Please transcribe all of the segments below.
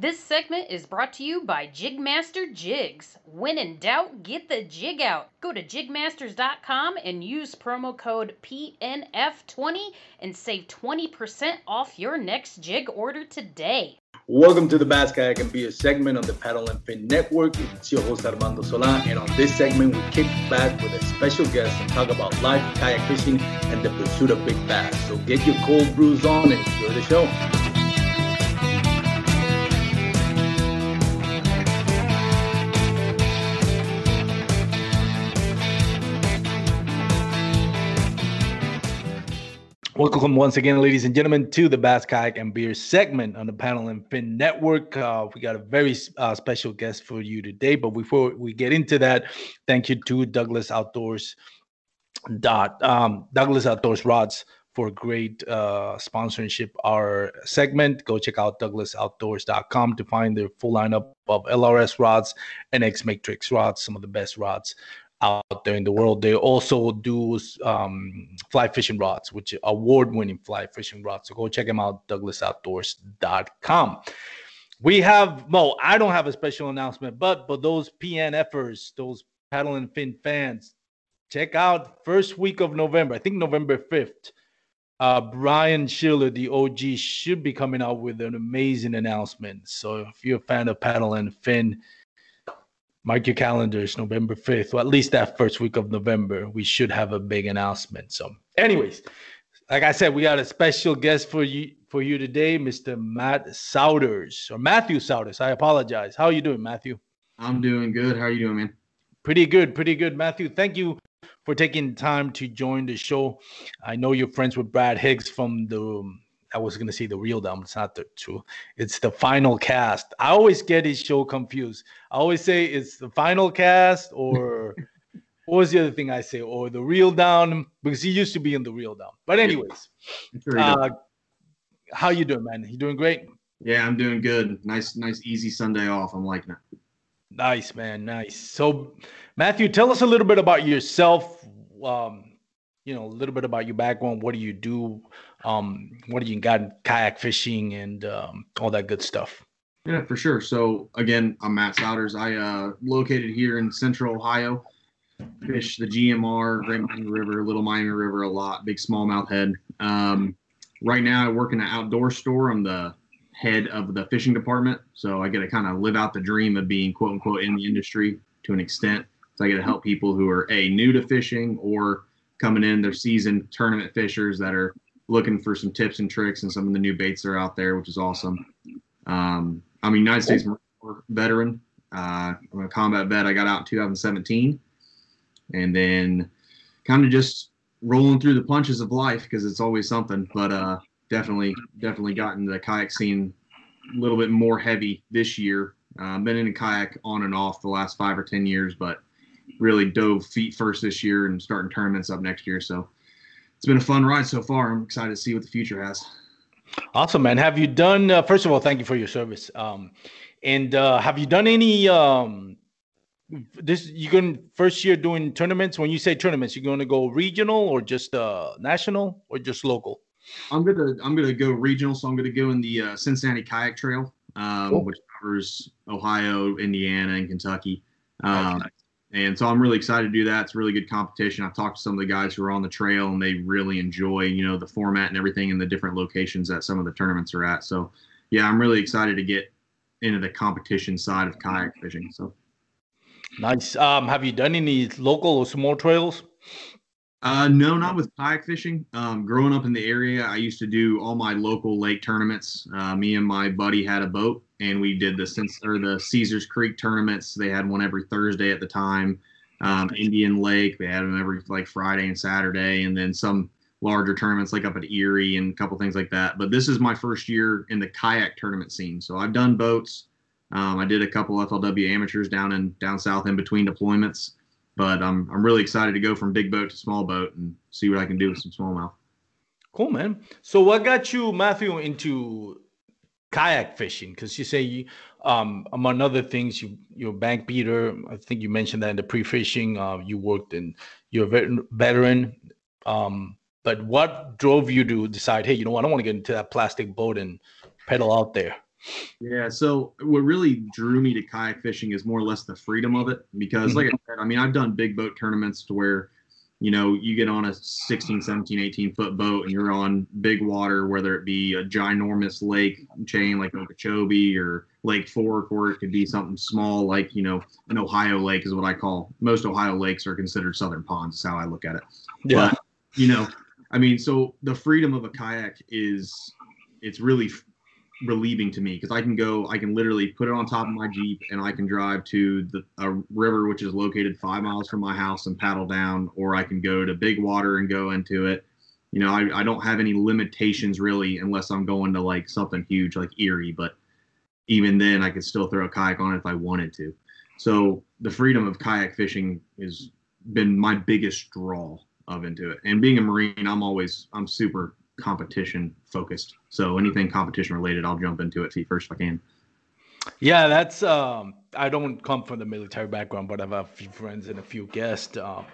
This segment is brought to you by Jigmaster Jigs. When in doubt, get the jig out. Go to jigmasters.com and use promo code PNF20 and save 20% off your next jig order today. Welcome to the Bass Kayak and Beer segment on the Paddle and Fin Network. It's your host Armando Solan, and on this segment, we kick back with a special guest and talk about life, kayak fishing, and the pursuit of big bass. So get your cold brews on and enjoy the show. Welcome once again, ladies and gentlemen, to the Bass Kayak and Beer segment on the Paddle and Fin Network. Uh, we got a very uh, special guest for you today, but before we get into that, thank you to Douglas Outdoors dot um, Douglas Outdoors Rods for great uh, sponsorship our segment. Go check out douglasoutdoors.com to find their full lineup of LRS rods and X Matrix rods, some of the best rods out there in the world. They also do um, fly fishing rods, which are award winning fly fishing rods. So go check them out, douglasoutdoors.com. We have, well, I don't have a special announcement, but but those PNFers, those paddle and fin fans, check out first week of November. I think November 5th. Uh, Brian Schiller, the OG, should be coming out with an amazing announcement. So if you're a fan of paddle and fin, mark your calendars november 5th or at least that first week of november we should have a big announcement so. Anyways like i said we got a special guest for you for you today mr matt souders or matthew souders i apologize. How are you doing matthew? I'm doing good. How are you doing man? Pretty good pretty good matthew. Thank you for taking time to join the show. I know you're friends with brad higgs from the I was gonna say the real dumb. It's not the true. It's the final cast. I always get his show confused. I always say it's the final cast or what was the other thing I say? Or the real down because he used to be in the real down. But anyways, uh, how you doing, man? You doing great? Yeah, I'm doing good. Nice, nice, easy Sunday off. I'm liking it. Nice, man. Nice. So, Matthew, tell us a little bit about yourself. Um, you know, a little bit about your background. What do you do? Um, what do you got kayak fishing and um, all that good stuff? Yeah, for sure. So again, I'm Matt Souders. I uh, located here in Central Ohio. Fish the GMR, Great Miami River, Little Miami River a lot. Big smallmouth head. Um, right now, I work in an outdoor store. I'm the head of the fishing department, so I get to kind of live out the dream of being quote unquote in the industry to an extent. So I get to help people who are a new to fishing or coming in, they're seasoned tournament fishers that are looking for some tips and tricks and some of the new baits that are out there, which is awesome. Um, I'm a United States Marine veteran. Uh, I'm a combat vet. I got out in 2017, and then kind of just rolling through the punches of life because it's always something. But uh, definitely, definitely gotten the kayak scene a little bit more heavy this year. Uh, been in a kayak on and off the last five or ten years, but really dove feet first this year and starting tournaments up next year. So it's been a fun ride so far. I'm excited to see what the future has. Awesome, man. Have you done? Uh, first of all, thank you for your service. Um, and uh, have you done any? Um, this you're going first year doing tournaments. When you say tournaments, you're going to go regional or just uh, national or just local? I'm gonna I'm gonna go regional. So I'm gonna go in the uh, Cincinnati Kayak Trail, um, cool. which covers Ohio, Indiana, and Kentucky. Um, and so I'm really excited to do that. It's really good competition. I've talked to some of the guys who are on the trail and they really enjoy, you know, the format and everything and the different locations that some of the tournaments are at. So yeah, I'm really excited to get into the competition side of kayak fishing. So nice. Um, have you done any local or small trails? Uh, no, not with kayak fishing. Um, growing up in the area, I used to do all my local lake tournaments. Uh, me and my buddy had a boat, and we did the since or the Caesars Creek tournaments. They had one every Thursday at the time. Um, Indian Lake, they had them every like Friday and Saturday, and then some larger tournaments like up at Erie and a couple things like that. But this is my first year in the kayak tournament scene, so I've done boats. Um, I did a couple FLW amateurs down in down south in between deployments but I'm I'm really excited to go from big boat to small boat and see what I can do with some smallmouth. Cool, man. So what got you, Matthew, into kayak fishing? Because you say you, um, among other things, you you're a bank beater. I think you mentioned that in the pre-fishing. Uh, you worked in you're a veteran. Um, but what drove you to decide, hey, you know what, I don't want to get into that plastic boat and pedal out there? Yeah. So what really drew me to kayak fishing is more or less the freedom of it. Because like I mm-hmm. said, I mean, I've done big boat tournaments to where, you know, you get on a 16, 17, 18 foot boat and you're on big water, whether it be a ginormous lake chain like Okeechobee or Lake Fork, or it could be something small like, you know, an Ohio lake is what I call most Ohio lakes are considered southern ponds, is how I look at it. Yeah. But, you know, I mean, so the freedom of a kayak is it's really relieving to me because I can go, I can literally put it on top of my Jeep and I can drive to the a river which is located five miles from my house and paddle down, or I can go to big water and go into it. You know, I, I don't have any limitations really unless I'm going to like something huge like Erie, but even then I could still throw a kayak on it if I wanted to. So the freedom of kayak fishing has been my biggest draw of into it. And being a Marine, I'm always I'm super competition focused. So anything competition related, I'll jump into it feet first if I can. Yeah, that's um I don't come from the military background, but I have a few friends and a few guests. Uh,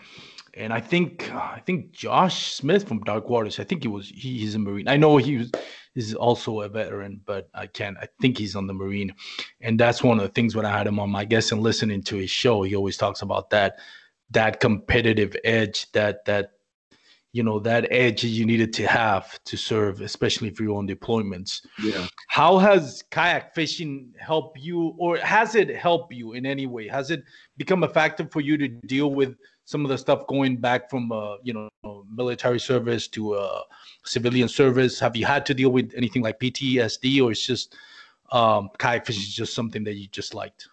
and I think I think Josh Smith from Dark Waters. I think he was he, he's a Marine. I know he was is also a veteran, but I can't. I think he's on the Marine, and that's one of the things when I had him on my guest and listening to his show. He always talks about that that competitive edge that that you know that edge you needed to have to serve especially for your own deployments. Yeah. How has kayak fishing helped you or has it helped you in any way? Has it become a factor for you to deal with some of the stuff going back from uh, you know military service to uh, civilian service? Have you had to deal with anything like ptsd or it's just um, kayak fishing is just something that you just liked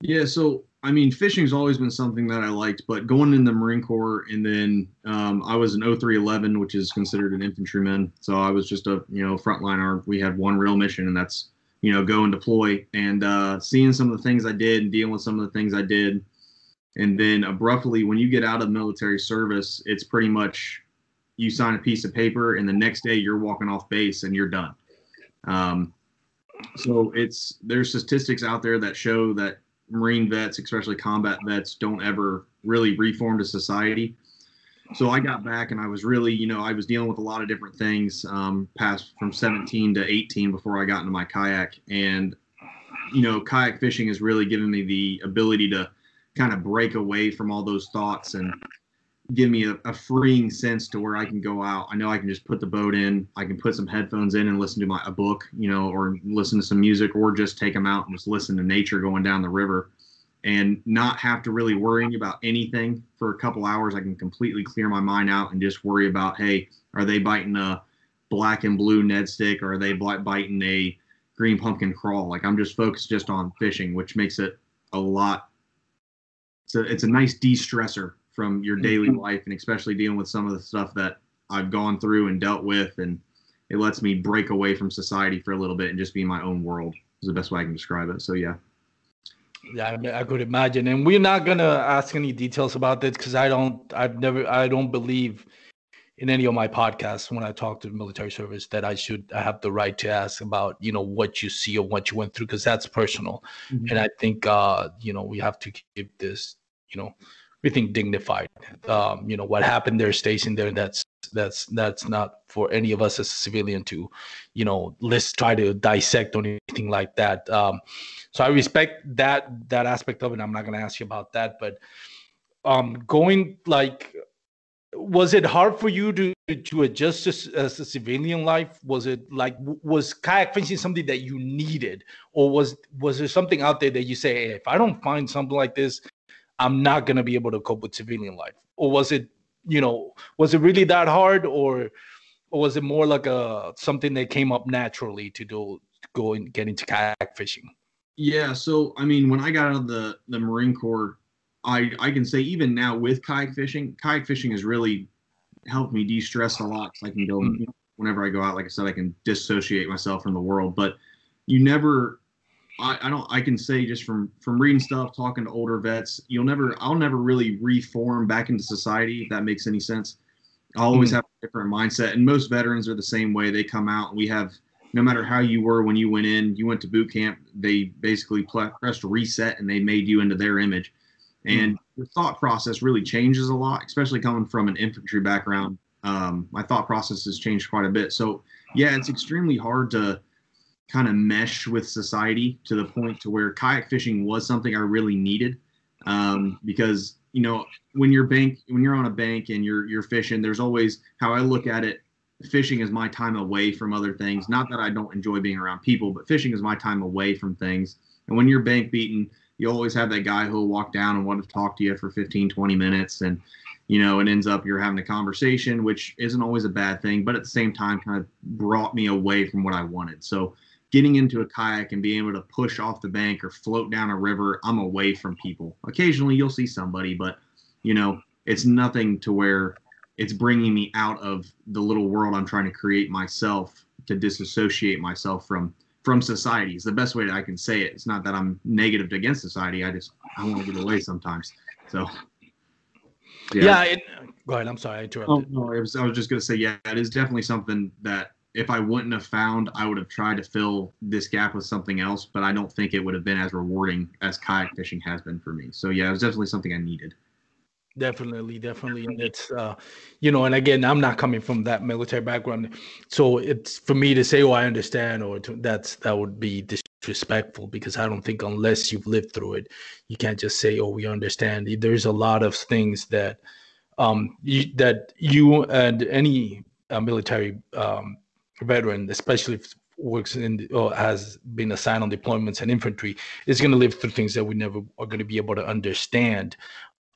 yeah so I mean, fishing's always been something that I liked, but going in the Marine Corps and then um, I was an 0311, which is considered an infantryman. So I was just a you know frontliner. We had one real mission, and that's you know go and deploy. And uh, seeing some of the things I did and dealing with some of the things I did, and then abruptly when you get out of military service, it's pretty much you sign a piece of paper, and the next day you're walking off base and you're done. Um, so it's there's statistics out there that show that Marine vets, especially combat vets, don't ever really reform to society. So I got back and I was really, you know, I was dealing with a lot of different things um, past from 17 to 18 before I got into my kayak. And, you know, kayak fishing has really given me the ability to kind of break away from all those thoughts and give me a, a, freeing sense to where I can go out. I know I can just put the boat in. I can put some headphones in and listen to my a book, you know, or listen to some music, or just take them out and just listen to nature going down the river, and not have to really worrying about anything for a couple hours. I can completely clear my mind out and just worry about, hey, are they biting a black and blue Ned stick, or are they biting a green pumpkin crawl? Like I'm just focused just on fishing, which makes it a lot. So it's a nice de-stressor from your daily mm-hmm. life and especially dealing with some of the stuff that I've gone through and dealt with and it lets me break away from society for a little bit and just be in my own world is the best way I can describe it. So yeah. Yeah, I could imagine. And we're not gonna ask any details about this because I don't I've never I don't believe in any of my podcasts when I talk to the military service that I should I have the right to ask about, you know, what you see or what you went through because that's personal. Mm-hmm. And I think uh, you know, we have to keep this, you know, everything dignified. Um, you know what happened there stays in there. That's that's that's not for any of us as a civilian to, you know, let's try to dissect or anything like that. Um, so I respect that that aspect of it. I'm not going to ask you about that, but um, going like was it hard for you to to adjust as, as a civilian life? Was it like was kayak fishing something that you needed, or was was there something out there that you say, hey, if I don't find something like this, I'm not gonna be able to cope with civilian life, or was it you know was it really that hard, or or was it more like a something that came up naturally to do to go and get into kayak fishing? Yeah, so I mean, when I got out of the the Marine Corps, I I can say even now with kayak fishing, kayak fishing has really helped me de-stress a lot. I can go mm-hmm. whenever I go out. Like I said, I can dissociate myself from the world. But you never, I, I don't. I can say just from from reading stuff, talking to older vets, you'll never. I'll never really reform back into society if that makes any sense. I'll always mm-hmm. have a different mindset, and most veterans are the same way. They come out, we have no matter how you were when you went in, you went to boot camp, they basically pressed reset and they made you into their image. And mm-hmm. the thought process really changes a lot, especially coming from an infantry background. Um, my thought process has changed quite a bit. So, yeah, it's extremely hard to kind of mesh with society to the point to where kayak fishing was something I really needed. Um, because you know when you're bank when you're on a bank and you're you're fishing, there's always how I look at it fishing is my time away from other things. Not that I don't enjoy being around people, but fishing is my time away from things. And when you're bank beaten, you always have that guy who'll walk down and want to talk to you for 15, 20 minutes. And, you know, it ends up you're having a conversation, which isn't always a bad thing, but at the same time kind of brought me away from what I wanted. So getting into a kayak and being able to push off the bank or float down a river, I'm away from people. Occasionally you'll see somebody, but, you know, it's nothing to where it's bringing me out of the little world I'm trying to create myself to disassociate myself from from society. It's the best way that I can say it. It's not that I'm negative against society. I just I want to get away sometimes. So yeah. yeah it, go ahead. I'm sorry I interrupted. Oh, no, was, I was just gonna say yeah, it is definitely something that if I wouldn't have found, I would have tried to fill this gap with something else, but I don't think it would have been as rewarding as kayak fishing has been for me. So yeah, it was definitely something I needed. Definitely, definitely, and it's uh, you know, and again, I'm not coming from that military background, so it's for me to say, "Oh, I understand," or to, that's that would be disrespectful because I don't think unless you've lived through it, you can't just say, "Oh, we understand." There's a lot of things that um you, that you and any uh, military um, veteran, especially if works in or has been assigned on deployments and infantry, is going to live through things that we never are going to be able to understand.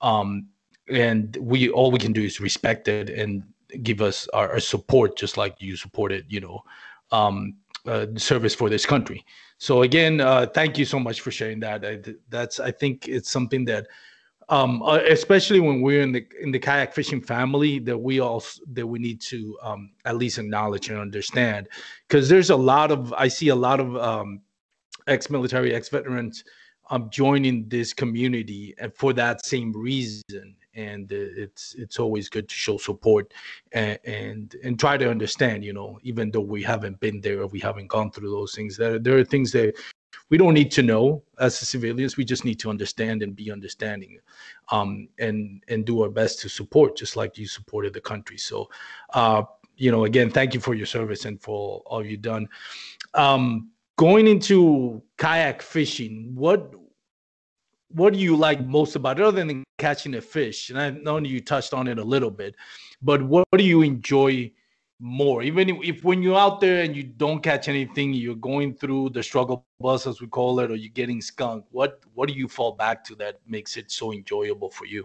Um, and we all we can do is respect it and give us our, our support just like you supported you know um, uh, service for this country so again uh, thank you so much for sharing that I, that's i think it's something that um, uh, especially when we're in the in the kayak fishing family that we all that we need to um, at least acknowledge and understand. Because there's a lot of i see a lot of um, ex-military ex-veterans um, joining this community and for that same reason. And it's it's always good to show support and, and and try to understand you know even though we haven't been there or we haven't gone through those things there there are things that we don't need to know as civilians. We just need to understand and be understanding um, and and do our best to support just like you supported the country. So uh, you know again thank you for your service and for all you've done. Um, going into kayak fishing what what do you like most about it other than catching a fish? And I know you touched on it a little bit, but what, what do you enjoy more? Even if, when you're out there and you don't catch anything, you're going through the struggle bus as we call it, or you're getting skunked. What what do you fall back to that makes it so enjoyable for you?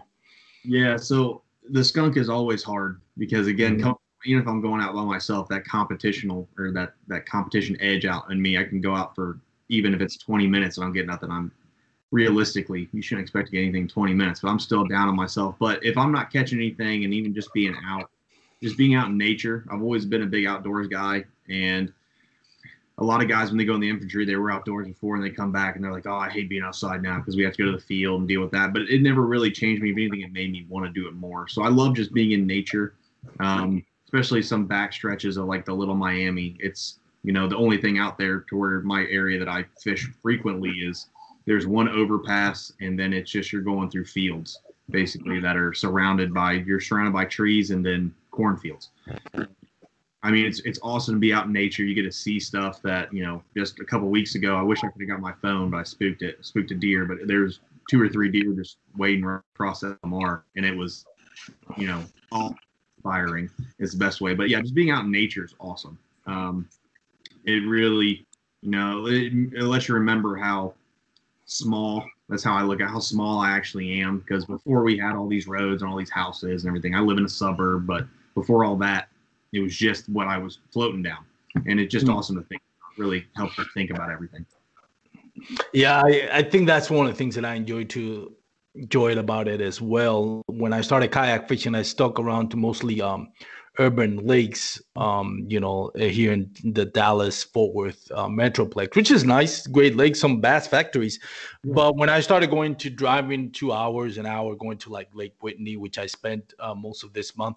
Yeah, so the skunk is always hard because again, mm-hmm. even if I'm going out by myself, that competitional or that that competition edge out in me, I can go out for even if it's 20 minutes and I'm getting nothing. I'm realistically, you shouldn't expect to get anything 20 minutes, but I'm still down on myself. But if I'm not catching anything and even just being out, just being out in nature, I've always been a big outdoors guy. And a lot of guys, when they go in the infantry, they were outdoors before and they come back and they're like, oh, I hate being outside now because we have to go to the field and deal with that. But it never really changed me. If anything, it made me want to do it more. So I love just being in nature, um, especially some back stretches of like the Little Miami. It's, you know, the only thing out there to where my area that I fish frequently is there's one overpass and then it's just you're going through fields basically that are surrounded by you're surrounded by trees and then cornfields. I mean, it's it's awesome to be out in nature. You get to see stuff that you know. Just a couple weeks ago, I wish I could have got my phone, but I spooked it, spooked a deer. But there's two or three deer just wading across that mark, and it was, you know, all inspiring is the best way. But yeah, just being out in nature is awesome. Um, it really, you know, it, it lets you remember how small. That's how I look at how small I actually am. Because before we had all these roads and all these houses and everything, I live in a suburb. But before all that, it was just what I was floating down, and it's just mm. awesome to think. Really helped us think about everything. Yeah, I, I think that's one of the things that I enjoy to enjoyed about it as well. When I started kayak fishing, I stuck around to mostly um, urban lakes, um, you know, uh, here in the Dallas Fort Worth uh, metroplex, which is nice, great lakes, some bass factories. Yeah. But when I started going to driving two hours an hour, going to like Lake Whitney, which I spent uh, most of this month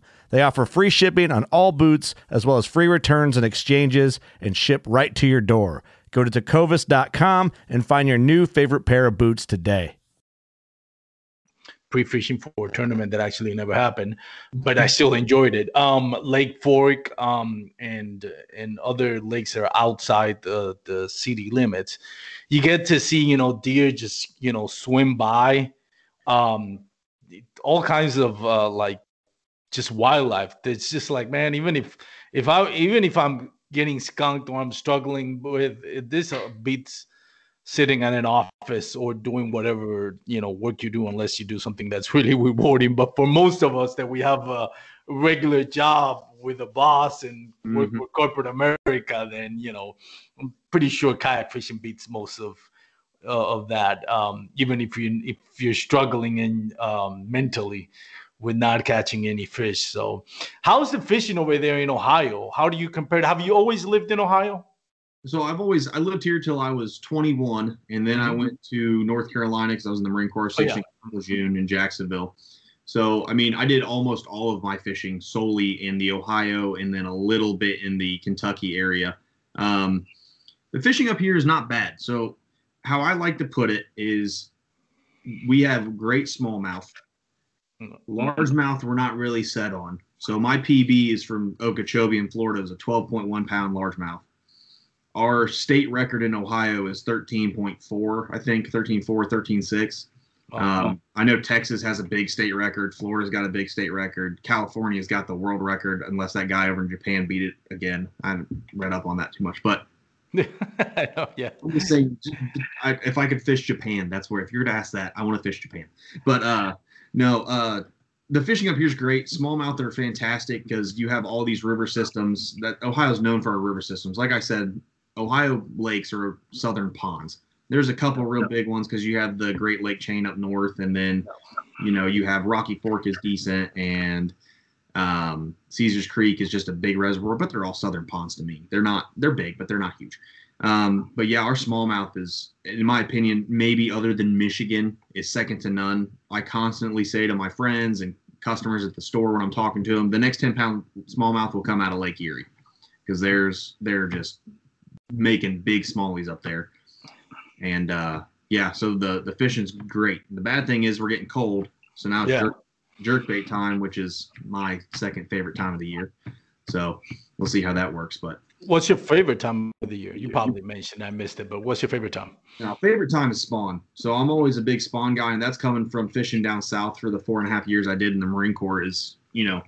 They offer free shipping on all boots, as well as free returns and exchanges, and ship right to your door. Go to tecovas.com and find your new favorite pair of boots today. Pre-fishing for a tournament that actually never happened, but I still enjoyed it. Um, Lake Fork um, and and other lakes that are outside the the city limits, you get to see you know deer just you know swim by, um, all kinds of uh, like just wildlife. It's just like, man, even if if I even if I'm getting skunked or I'm struggling with this uh, beats sitting in an office or doing whatever you know work you do unless you do something that's really rewarding but for most of us that we have a regular job with a boss and mm-hmm. work for corporate america then you know i'm pretty sure kayak fishing beats most of uh, of that um, even if you if you're struggling and um, mentally with not catching any fish. So, how's the fishing over there in Ohio? How do you compare? Have you always lived in Ohio? So I've always I lived here till I was 21, and then mm-hmm. I went to North Carolina because I was in the Marine Corps Station oh, yeah. June in Jacksonville. So I mean, I did almost all of my fishing solely in the Ohio, and then a little bit in the Kentucky area. Um, the fishing up here is not bad. So how I like to put it is, we have great smallmouth Largemouth, we're not really set on. So my PB is from Okeechobee in Florida. is a 12.1 pound largemouth. Our state record in Ohio is 13.4, I think 13.4, 13.6. Um, I know Texas has a big state record. Florida's got a big state record. California's got the world record, unless that guy over in Japan beat it again. I haven't read up on that too much, but know, yeah. I'm just saying, I, if I could fish Japan, that's where. If you're to ask that, I want to fish Japan. But uh, no, uh, the fishing up here is great. Smallmouth are fantastic because you have all these river systems that Ohio's known for our river systems. Like I said, Ohio lakes are southern ponds. There's a couple real big ones because you have the Great Lake chain up north, and then you know you have Rocky Fork is decent, and um, Caesar's Creek is just a big reservoir. But they're all southern ponds to me. They're not they're big, but they're not huge. Um, but yeah, our smallmouth is, in my opinion, maybe other than Michigan, is second to none. I constantly say to my friends and customers at the store when I'm talking to them, the next 10 pound smallmouth will come out of Lake Erie because there's they're just making big smallies up there. And uh, yeah, so the the fishing's great. The bad thing is we're getting cold, so now it's yeah. jerk, jerk bait time, which is my second favorite time of the year. So we'll see how that works. But What's your favorite time of the year? You probably mentioned I missed it, but what's your favorite time? Now, favorite time is spawn. So I'm always a big spawn guy, and that's coming from fishing down south for the four and a half years I did in the Marine Corps. Is you know,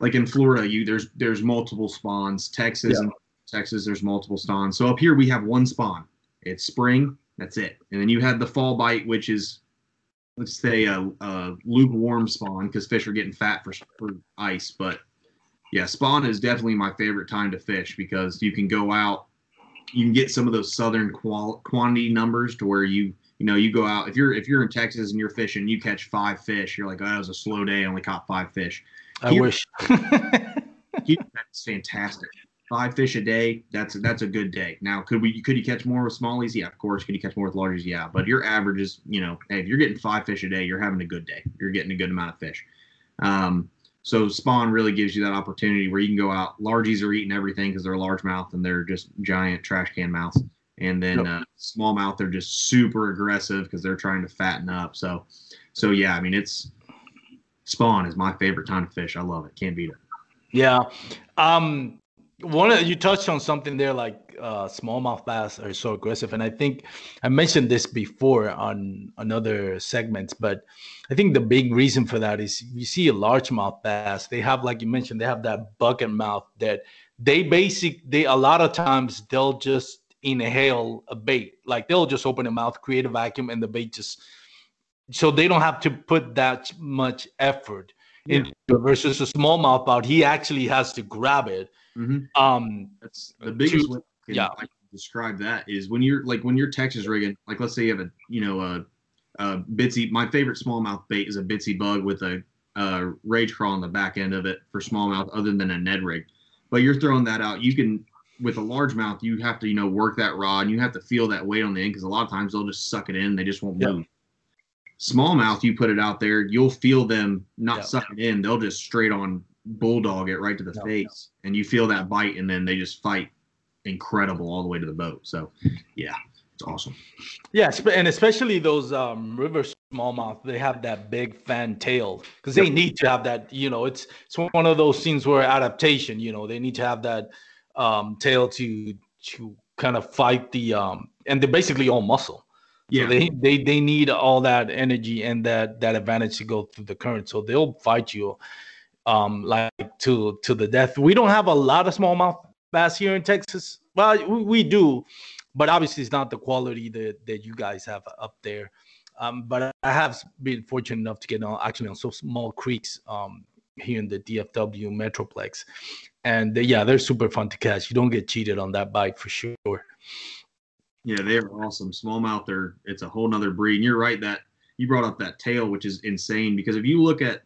like in Florida, you there's there's multiple spawns. Texas, yeah. Texas, there's multiple spawns. So up here we have one spawn. It's spring. That's it. And then you have the fall bite, which is let's say a, a lukewarm spawn because fish are getting fat for, for ice, but yeah, spawn is definitely my favorite time to fish because you can go out, you can get some of those southern qual- quantity numbers to where you you know you go out if you're if you're in Texas and you're fishing, you catch five fish, you're like, oh, that was a slow day, I only caught five fish. I wish. Here, that's fantastic. Five fish a day, that's that's a good day. Now, could we could you catch more with smallies? Yeah, of course. Could you catch more with larges? Yeah, but your average is, you know, hey, if you're getting five fish a day, you're having a good day. You're getting a good amount of fish. Um, so spawn really gives you that opportunity where you can go out. Largies are eating everything because they're largemouth and they're just giant trash can mouths. And then Yep. uh, smallmouth, they're just super aggressive because they're trying to fatten up. So, so yeah, I mean, it's spawn is my favorite time to fish. I love it. Can't beat it. Yeah. Um one of you touched on something there like uh smallmouth bass are so aggressive. And I think I mentioned this before on another segments but I think the big reason for that is you see a largemouth bass they have like you mentioned they have that bucket mouth that they basic they a lot of times they'll just inhale a bait. Like they'll just open their mouth create a vacuum and the bait just so they don't have to put that much effort Yeah. into versus a smallmouth out he actually has to grab it. Mm-hmm. um That's the biggest I can, yeah. I can describe that is when you're like when you're Texas rigging, like let's say you have a you know a, a bitsy. My favorite smallmouth bait is a bitsy bug with a, a Rage Craw on the back end of it for smallmouth, other than a Ned rig. But you're throwing that out. You can with a largemouth, you have to you know work that rod and you have to feel that weight on the end because a lot of times they'll just suck it in. They just won't Yeah. move. Smallmouth, you put it out there, you'll feel them not Yeah. suck it in. They'll just straight on bulldog it right to the Yeah. face, and you feel that bite, and then they just fight incredible all the way to the boat. So, yeah, it's awesome. yeah and especially those um river smallmouth they have that big fan tail because they Yep. need to have that you know it's it's one of those things where adaptation you know they need to have that um tail to to kind of fight the um and they're basically all muscle Yeah, So they, they they need all that energy and that that advantage to go through the current. So they'll fight you um like to to the death. We don't have a lot of smallmouth bass here in Texas. Well, we, we do, but obviously it's not the quality that, that you guys have up there. Um, but I have been fortunate enough to get on actually on some small creeks um here in the DFW Metroplex. And they, yeah, they're super fun to catch. You don't get cheated on that bite for sure. yeah, they are awesome. Smallmouth, they're it's a whole nother breed. And you're right that you brought up that tail, which is insane because if you look at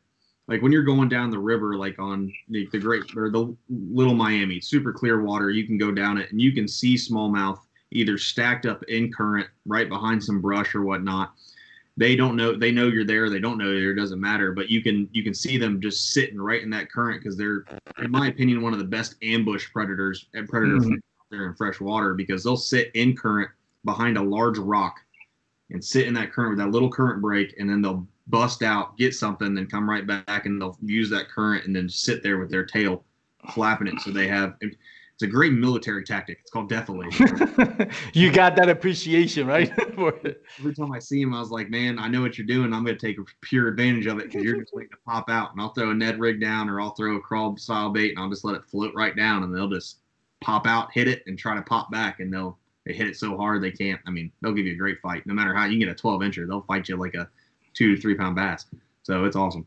like when you're going down the river, like on the, the Great or the Little Miami, super clear water, you can go down it and you can see smallmouth either stacked up in current right behind some brush or whatnot. They don't know they know you're there, they don't know you're there, it doesn't matter, but you can you can see them just sitting right in that current because they're in my opinion one of the best ambush predators and predator Mhm. there in fresh water because they'll sit in current behind a large rock and sit in that current with that little current break and then they'll bust out, get something, then come right back and they'll use that current and then sit there with their tail flapping it. So they have it's a great military tactic. It's called defilation. you got that appreciation, right? For it. Every time I see him, I was like, man, I know what you're doing. I'm going to take a pure advantage of it because you're just waiting to pop out. And I'll throw a Ned rig down or I'll throw a crawl style bait and I'll just let it float right down and they'll just pop out, hit it, and try to pop back. And they'll they hit it so hard they can't. I mean, they'll give you a great fight. No matter how you can get a 12 incher, they'll fight you like a two to three pound bass. So it's awesome.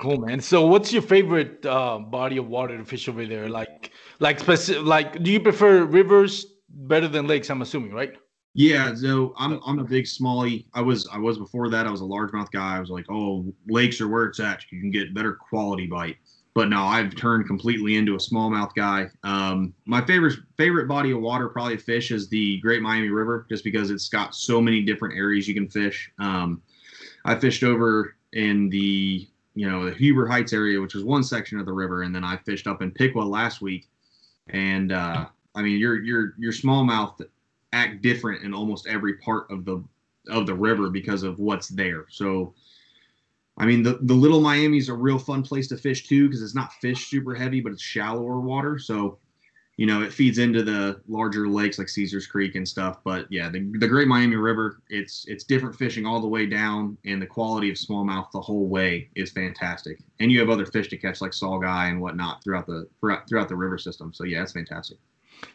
Cool, man. So, what's your favorite uh, body of water to fish over there? Like, like specific, like, do you prefer rivers better than lakes? I'm assuming, right? Yeah, so I'm I'm a big smallie. I was I was before that. I was a largemouth guy. I was like, oh, lakes are where it's at. You can get better quality bite. But now I've turned completely into a smallmouth guy. Um, my favorite favorite body of water probably fish is the Great Miami River, just because it's got so many different areas you can fish. Um, I fished over in the you know the Huber Heights area, which is one section of the river, and then I fished up in Piqua last week. And uh, I mean, your your your smallmouth act different in almost every part of the of the river because of what's there. So, I mean, the the Little Miami's a real fun place to fish too because it's not fish super heavy, but it's shallower water. So, you know, it feeds into the larger lakes like Caesar's Creek and stuff. But yeah, the, the Great Miami River, it's it's different fishing all the way down, and the quality of smallmouth the whole way is fantastic. And you have other fish to catch like saugeye and whatnot throughout the throughout, throughout the river system. So yeah, it's fantastic.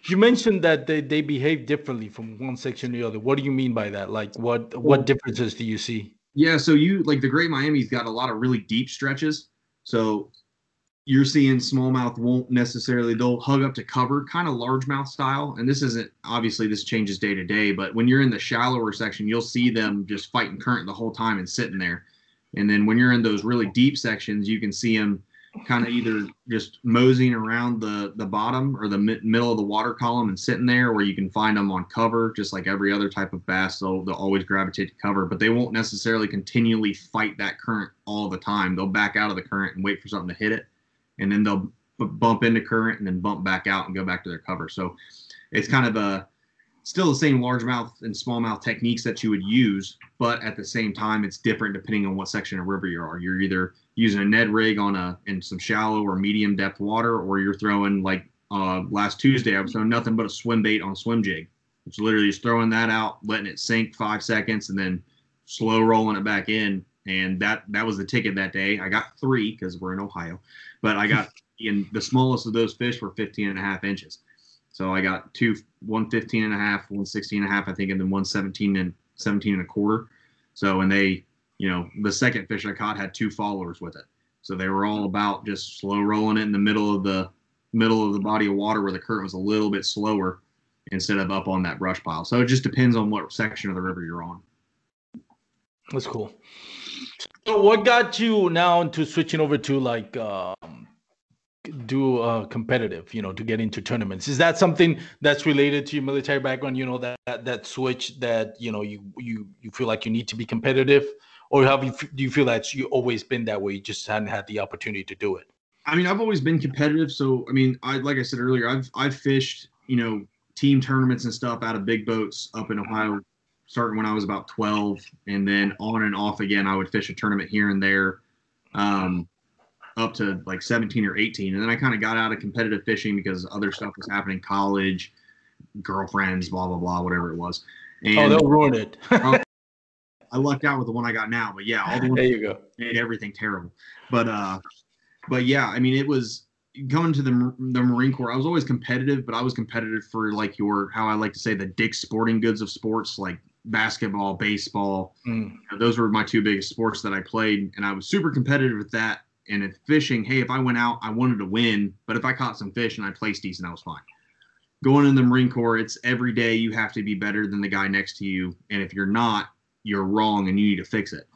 You mentioned that they, they behave differently from one section to the other. What do you mean by that? Like, what what differences do you see? Yeah, so you like the Great Miami's got a lot of really deep stretches. So you're seeing smallmouth won't necessarily they'll hug up to cover kind of largemouth style. And this isn't obviously this changes day to day but when you're in the shallower section you'll see them just fighting current the whole time and sitting there. And then when you're in those really deep sections you can see them kind of either just moseying around the the bottom or the middle of the water column and sitting there or you can find them on cover just like every other type of bass they'll, they'll always gravitate to cover but they won't necessarily continually fight that current all the time. They'll back out of the current and wait for something to hit it and then they'll bump into current and then bump back out and go back to their cover. So it's kind of a still the same largemouth and smallmouth techniques that you would use, but at the same time, it's different depending on what section of river you are. You're either using a Ned rig on a in some shallow or medium depth water, or you're throwing like uh, last Tuesday, I was throwing nothing but a swim bait on a swim jig. It's literally just throwing that out, letting it sink five seconds, and then slow rolling it back in. And that that was the ticket that day. I got three because we're in Ohio but I got the smallest of those fish were 15 and a half inches. So I got two, one 15 and a half, one 16 and a half, I think, and then one 17 and 17 and a quarter. So, and they, you know, the second fish I caught had two followers with it. So they were all about just slow rolling it in the middle of the middle of the body of water where the current was a little bit slower instead of up on that brush pile. So it just depends on what section of the river you're on. That's cool. So what got you now into switching over to like um, do uh, competitive, you know, to get into tournaments? Is that something that's related to your military background? You know, that that, that switch that you know you you you feel like you need to be competitive, or have you do you feel that you always been that way? You just hadn't had the opportunity to do it. I mean, I've always been competitive. So I mean, I like I said earlier, I've I've fished, you know, team tournaments and stuff out of big boats up in Ohio starting when I was about 12, and then on and off again. I would fish a tournament here and there, um, up to like 17 or 18, and then I kind of got out of competitive fishing because other stuff was happening, college, girlfriends, blah blah blah, whatever it was. Oh, and, oh, they'll ruin it. I lucked out with the one I got now, but yeah, all the ones there you go made everything terrible. But uh, but yeah, I mean, it was going to the the Marine Corps. I was always competitive, but I was competitive for like your how I like to say the Dick Sporting Goods of sports, like basketball, baseball. Mm. those were my two biggest sports that I played, and I was super competitive with that. And at fishing, hey, if I went out, I wanted to win, but if I caught some fish and I placed decent, I was fine. Going in the Marine Corps, it's every day you have to be better than the guy next to you, and if you're not, you're wrong, and you need to fix it.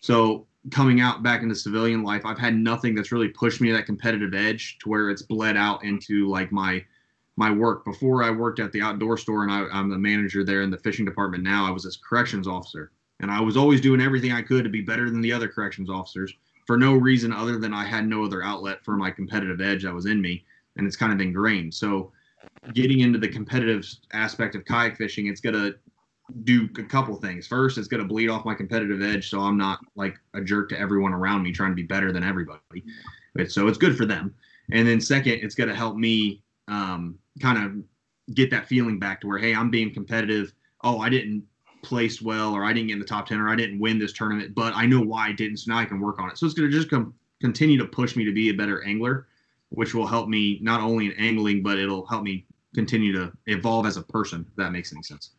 So coming out back into civilian life, I've had nothing that's really pushed me to that competitive edge to where it's bled out into like my my work before I worked at the outdoor store and I, am the manager there in the fishing department now. I was a corrections officer and I was always doing everything I could to be better than the other corrections officers for no reason other than I had no other outlet for my competitive edge that was in me and it's kind of ingrained. So getting into the competitive aspect of kayak fishing, it's gonna do a couple things. First, it's gonna bleed off my competitive edge, so I'm not like a jerk to everyone around me trying to be better than everybody. So it's good for them. And then second, it's gonna help me um, kind of get that feeling back to where, hey, I'm being competitive. Oh, I didn't place well, or I didn't get in the top 10, or I didn't win this tournament, but I know why I didn't. So now I can work on it. So it's going to just come, continue to push me to be a better angler, which will help me not only in angling, but it'll help me continue to evolve as a person, if that makes any sense.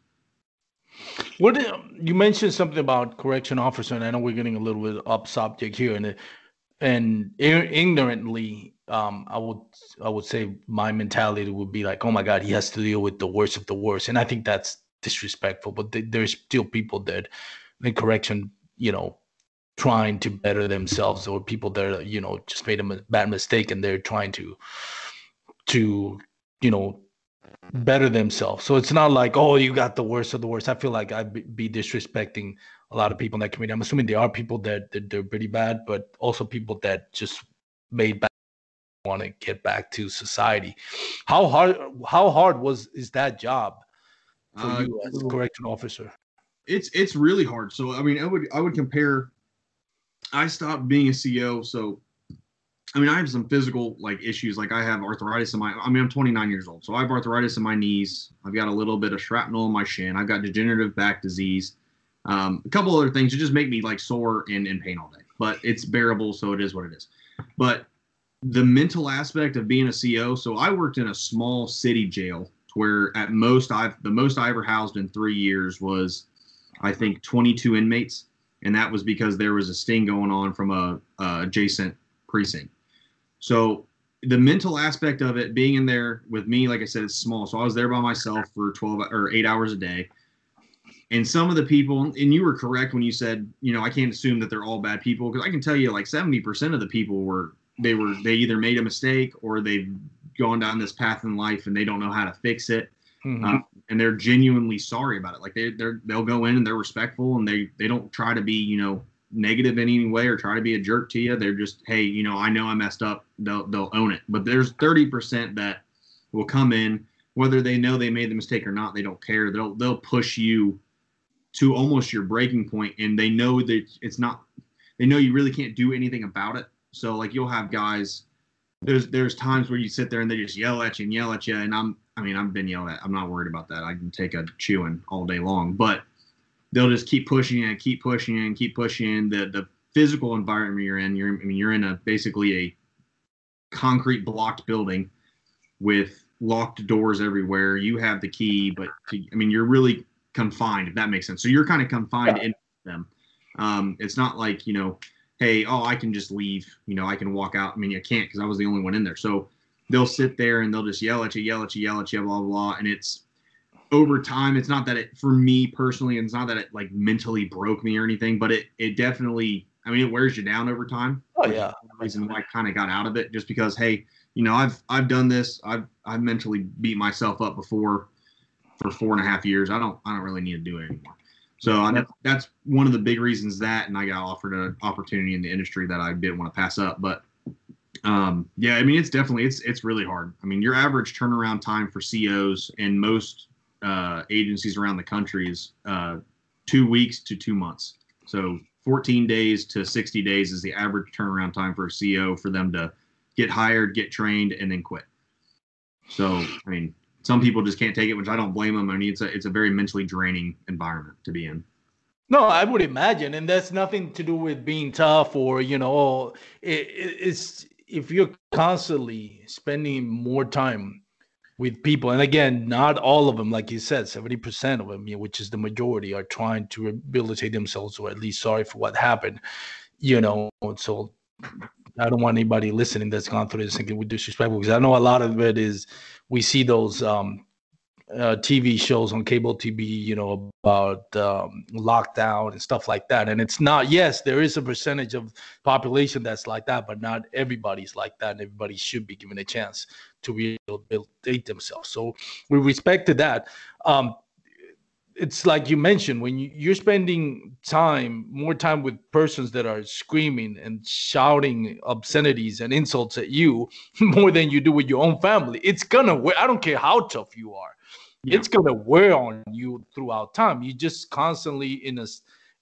What you mentioned something about correction officer, and I know we're getting a little bit up subject here, and and ignorantly um, I would I would say my mentality would be like, oh my God, he has to deal with the worst of the worst, and I think that's disrespectful. But th- there's still people that, in correction, you know, trying to better themselves, or people that you know just made a bad mistake and they're trying to, to, you know, better themselves. So it's not like, oh, you got the worst of the worst. I feel like I'd be disrespecting a lot of people in that community. I'm assuming there are people that, that they're pretty bad, but also people that just made bad want to get back to society. How hard how hard was is that job for uh, you as a correction officer? It's it's really hard. So I mean, I would I would compare. I stopped being a CO, so I mean, I have some physical like issues. Like I have arthritis in my. I mean, I'm 29 years old, so I have arthritis in my knees. I've got a little bit of shrapnel in my shin. I've got degenerative back disease. Um, a couple other things that just make me like sore and in pain all day. But it's bearable, so it is what it is. But the mental aspect of being a CO. So I worked in a small city jail where at most I've the most I ever housed in three years was I think 22 inmates, and that was because there was a sting going on from a, a adjacent precinct. So the mental aspect of it being in there with me, like I said, it's small. So I was there by myself for 12 or eight hours a day. And some of the people, and you were correct when you said, you know, I can't assume that they're all bad people because I can tell you like 70% of the people were, they were, they either made a mistake or they've gone down this path in life and they don't know how to fix it. Mm-hmm. Uh, and they're genuinely sorry about it. Like they, they're, they'll go in and they're respectful and they, they don't try to be, you know, negative in any way or try to be a jerk to you. They're just, hey, you know, I know I messed up. They'll they'll own it. But there's 30% that will come in, whether they know they made the mistake or not, they don't care. They'll they'll push you to almost your breaking point, and they know that it's not. They know you really can't do anything about it. So like you'll have guys. There's there's times where you sit there and they just yell at you and yell at you, and I'm I mean I've been yelled at. I'm not worried about that. I can take a chewing all day long, but they'll just keep pushing and keep pushing and keep pushing. The the physical environment you're in, you're I mean you're in a basically a concrete blocked building with locked doors everywhere. You have the key, but to, I mean you're really confined if that makes sense. So you're kind of confined yeah. in them. Um, it's not like you know, hey, oh I can just leave. You know I can walk out. I mean you can't because I was the only one in there. So they'll sit there and they'll just yell at you, yell at you, yell at you, blah blah, blah and it's over time it's not that it for me personally it's not that it like mentally broke me or anything but it it definitely i mean it wears you down over time oh yeah reason why i kind of got out of it just because hey you know i've i've done this i've i've mentally beat myself up before for four and a half years i don't i don't really need to do it anymore so that's, that's one of the big reasons that and i got offered an opportunity in the industry that i didn't want to pass up but um, yeah, I mean it's definitely it's it's really hard. I mean your average turnaround time for COs in most uh, agencies around the country is uh, two weeks to two months. So 14 days to 60 days is the average turnaround time for a CO for them to get hired, get trained, and then quit. So, I mean, some people just can't take it, which I don't blame them. I mean, it's a it's a very mentally draining environment to be in. No, I would imagine, and that's nothing to do with being tough or you know, oh, it, it's if you're constantly spending more time with people and again not all of them like you said 70% of them which is the majority are trying to rehabilitate themselves or at least sorry for what happened you know so i don't want anybody listening that's gone through this thinking we disrespectful because i know a lot of it is we see those um, uh, TV shows on cable TV, you know, about um, lockdown and stuff like that. And it's not, yes, there is a percentage of population that's like that, but not everybody's like that. And everybody should be given a chance to rehabilitate themselves. So we respect to that. Um, it's like you mentioned when you, you're spending time more time with persons that are screaming and shouting obscenities and insults at you more than you do with your own family it's gonna wear i don't care how tough you are yeah. it's gonna wear on you throughout time. You just constantly in a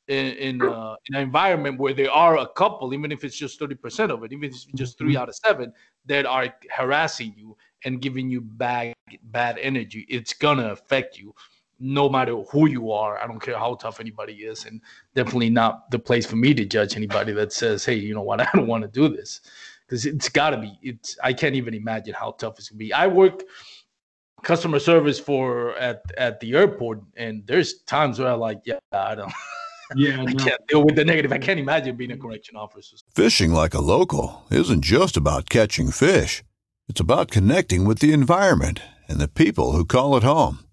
in, in, a, in an environment where there are a couple, even if it's just 30% of it, even if it's just 3 mm-hmm. out of seven, that are harassing you and giving you bad bad energy, it's gonna affect you no matter who you are. I don't care how tough anybody is, and definitely not the place for me to judge anybody that says, "Hey, you know what? I don't want to do this," because it's got to be. It's I can't even imagine how tough it's gonna be. I work customer service for at at the airport, and there's times where I'm like, yeah, I don't. Yeah, I no. can't deal with the negative. I can't imagine being a correction officer. Fishing like a local isn't just about catching fish. It's about connecting with the environment and the people who call it home.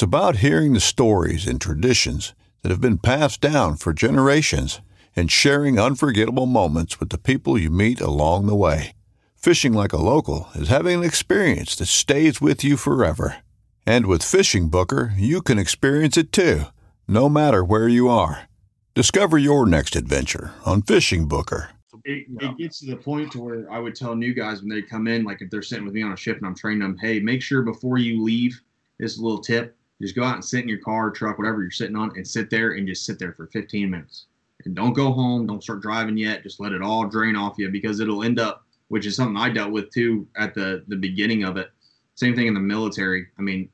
It's about hearing the stories and traditions that have been passed down for generations and sharing unforgettable moments with the people you meet along the way. Fishing like a local is having an experience that stays with you forever. And with FishingBooker, you can experience it too, no matter where you are. Discover your next adventure on FishingBooker. It, it, gets to the point to where I would tell new guys when they come in, like if they're sitting with me on a ship and I'm training them, hey, make sure before you leave, this little tip, just go out and sit in your car, truck, whatever you're sitting on, and sit there and just sit there for 15 minutes. And don't go home, don't start driving yet. Just let it all drain off you because it'll end up which is something I dealt with too at the the beginning of it. Same thing in the military. I mean,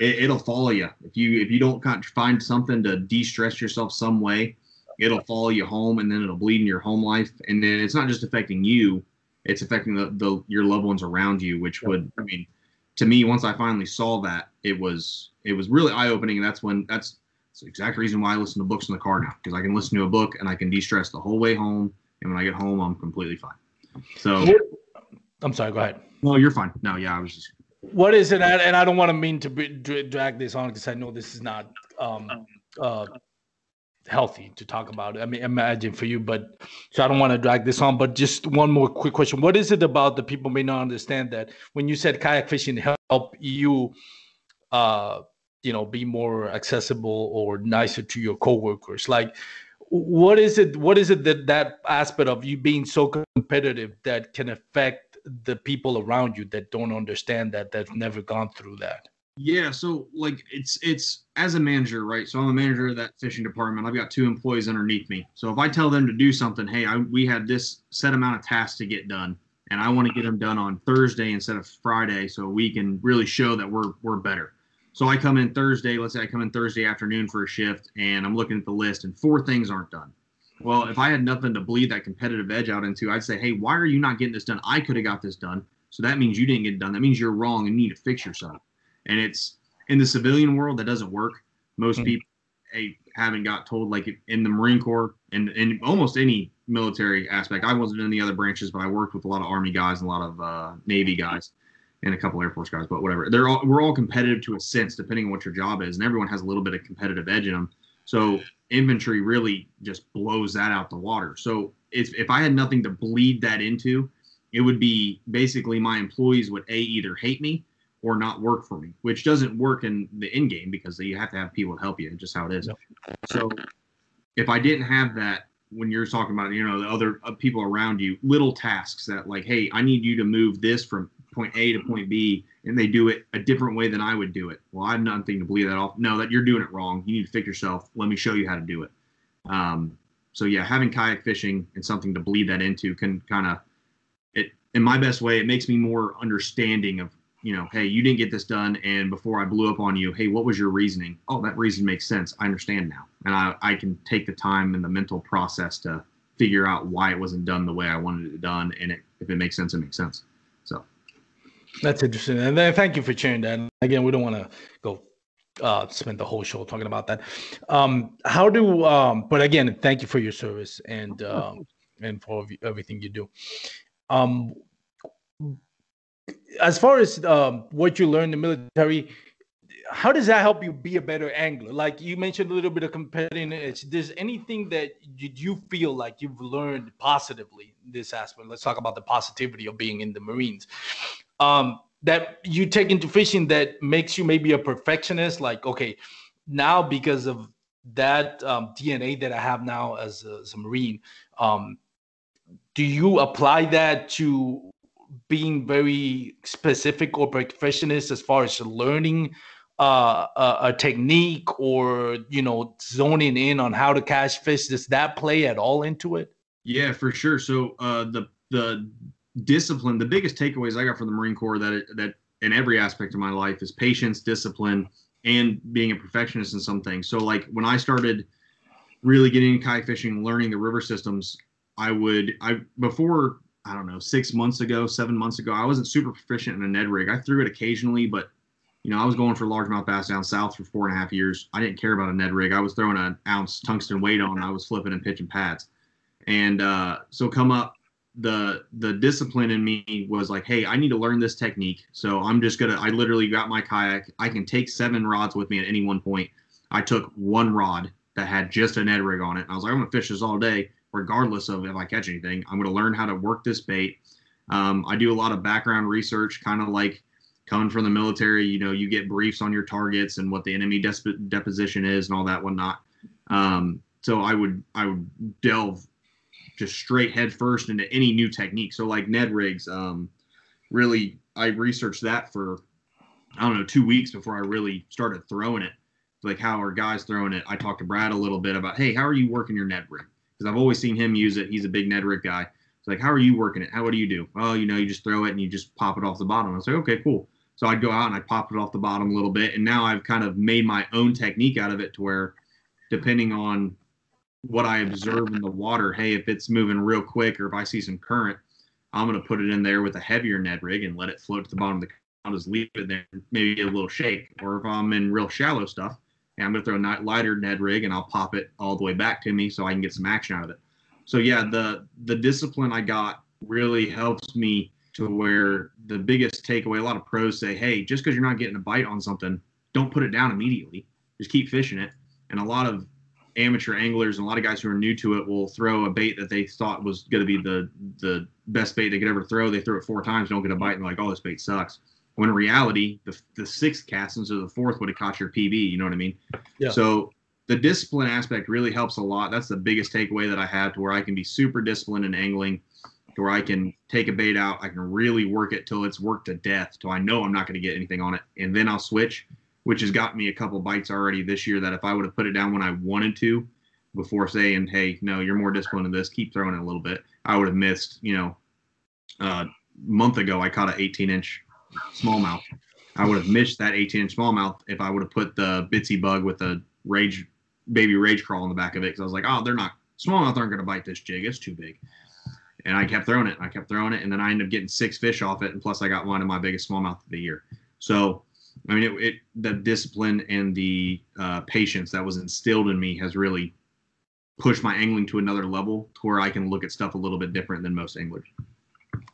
it, will follow you if you if you don't find something to de-stress yourself some way. It'll follow you home, and then it'll bleed in your home life, and then it's not just affecting you; it's affecting the, the your loved ones around you. Which would, I mean, to me, once I finally saw that, it was it was really eye opening, and that's when that's, that's the exact reason why I listen to books in the car now because I can listen to a book and I can de-stress the whole way home, and when I get home, I'm completely fine. So I'm sorry. Go ahead. No, you're fine. No, yeah, I was just. What is it? And I don't want to mean to drag this on because I know this is not um, uh, healthy to talk about. I mean, imagine for you, but so I don't want to drag this on. But just one more quick question: What is it about that people may not understand that when you said kayak fishing help you, uh, you know, be more accessible or nicer to your coworkers? Like, what is it? What is it that that aspect of you being so competitive that can affect the people around you that don't understand that that's never gone through that? Yeah, so like it's it's as a manager, right? So I'm a manager of that fishing department. I've got two employees underneath me. So if I tell them to do something, hey, I, we have this set amount of tasks to get done, and I want to get them done on Thursday instead of Friday, so we can really show that we're we're better. So I come in Thursday. Let's say I come in Thursday afternoon for a shift, and I'm looking at the list, and four things aren't done. Well, if I had nothing to bleed that competitive edge out into, I'd say, hey, why are you not getting this done? I could have got this done. So that means you didn't get it done. That means you're wrong and need to fix yourself and it's in the civilian world that doesn't work. Most mm-hmm. people hey, haven't got told like in the Marine Corps and in almost any military aspect. I wasn't in the other branches, but I worked with a lot of Army guys and a lot of uh, Navy guys and a couple Air Force guys. But whatever, they're all we're all competitive to a sense, depending on what your job is, and everyone has a little bit of competitive edge in them. So infantry really just blows that out the water. So if if I had nothing to bleed that into, it would be basically my employees would a either hate me or not work for me, which doesn't work in the end game because you have to have people to help you, just how it is. Yep. So if I didn't have that, when you're talking about, you know, the other uh, people around you, little tasks that like, hey, I need you to move this from point A to point B, and they do it a different way than I would do it. Well, I have nothing to believe that off. No, that you're doing it wrong. You need to fix yourself. Let me show you how to do it. Um, so yeah, having kayak fishing and something to bleed that into can kind of it in my best way. It makes me more understanding of you know, hey, you didn't get this done, and before I blew up on you, hey, what was your reasoning? Oh, that reason makes sense. I understand now, and I, I can take the time and the mental process to figure out why it wasn't done the way I wanted it done, and it, if it makes sense, it makes sense. So that's interesting, and then thank you for sharing that. Again, we don't want to go uh, spend the whole show talking about that. Um, how do? Um, but again, thank you for your service and um, and for everything you do. Um, as far as um, what you learned in the military, how does that help you be a better angler? Like you mentioned a little bit of competitiveness. Does anything that you, you feel like you've learned positively this aspect? Let's talk about the positivity of being in the Marines. Um, that you take into fishing that makes you maybe a perfectionist. Like, okay, now because of that um, DNA that I have now as a, as a Marine, um, do you apply that to being very specific or perfectionist as far as learning uh, a, a, technique or you know zoning in on how to catch fish does that play at all into it? Yeah for sure. So uh, the the discipline the biggest takeaways i got from the marine corps that it, that in every aspect of my life is patience discipline and being a perfectionist in some things. So like when i started really getting into kayak fishing learning the river systems i would i before I don't know, six months ago, seven months ago, I wasn't super proficient in a Ned rig. I threw it occasionally, but you know, I was going for largemouth bass down south for four and a half years. I didn't care about a Ned rig. I was throwing an ounce tungsten weight on. I was flipping and pitching pads. And uh, so come up, the the discipline in me was like, hey, I need to learn this technique. So I'm just gonna. I literally got my kayak. I can take seven rods with me at any one point. I took one rod that had just a Ned rig on it. I was like, I'm gonna fish this all day regardless of if I catch anything. I'm going to learn how to work this bait. Um, I do a lot of background research, kind of like coming from the military. You know, you get briefs on your targets and what the enemy desp- deposition is and all that whatnot. Um, so I would I would delve just straight head first into any new technique. So like Ned rigs, um, really I researched that for I don't know two weeks before I really started throwing it. Like how are guys throwing it? I talked to Brad a little bit about, hey, how are you working your Ned rig? Because I've always seen him use it. He's a big Ned rig guy. It's like, how are you working it? How what do you do? Oh, you know, you just throw it and you just pop it off the bottom. I was like, okay, cool. So I'd go out and I'd pop it off the bottom a little bit, and now I've kind of made my own technique out of it to where, depending on what I observe in the water, hey, if it's moving real quick or if I see some current, I'm gonna put it in there with a heavier Ned rig and let it float to the bottom of the. I'll just leave it there, maybe a little shake. Or if I'm in real shallow stuff, and I'm gonna throw a lighter Ned rig and I'll pop it all the way back to me so I can get some action out of it so yeah, the the discipline I got really helps me to where the biggest takeaway, a lot of pros say, hey, just because you're not getting a bite on something, don't put it down immediately. Just keep fishing it. And a lot of amateur anglers and a lot of guys who are new to it will throw a bait that they thought was going to be the the best bait they could ever throw. They throw it four times, don't get a bite, and like, oh, this bait sucks. When in reality, the, the sixth cast instead of the fourth would have caught your PB. You know what I mean? Yeah. So the discipline aspect really helps a lot. That's the biggest takeaway that I have to where I can be super disciplined in angling, to where I can take a bait out, I can really work it till it's worked to death, till I know I'm not going to get anything on it, and then I'll switch, which has got me a couple bites already this year. That if I would have put it down when I wanted to, before saying, "Hey, no, you're more disciplined in this, keep throwing it a little bit," I would have missed. You know, uh, month ago I caught an 18 inch smallmouth. I would have missed that 18 inch smallmouth if I would have put the bitsy bug with the rage baby Rage Craw on the back of it because I was like, oh, they're not smallmouth aren't going to bite this jig. It's too big. And I kept throwing it. I kept throwing it, and then I ended up getting six fish off it, and plus I got one of my biggest smallmouth of the year. So, I mean, it, it the discipline and the uh, patience that was instilled in me has really pushed my angling to another level to where I can look at stuff a little bit different than most anglers.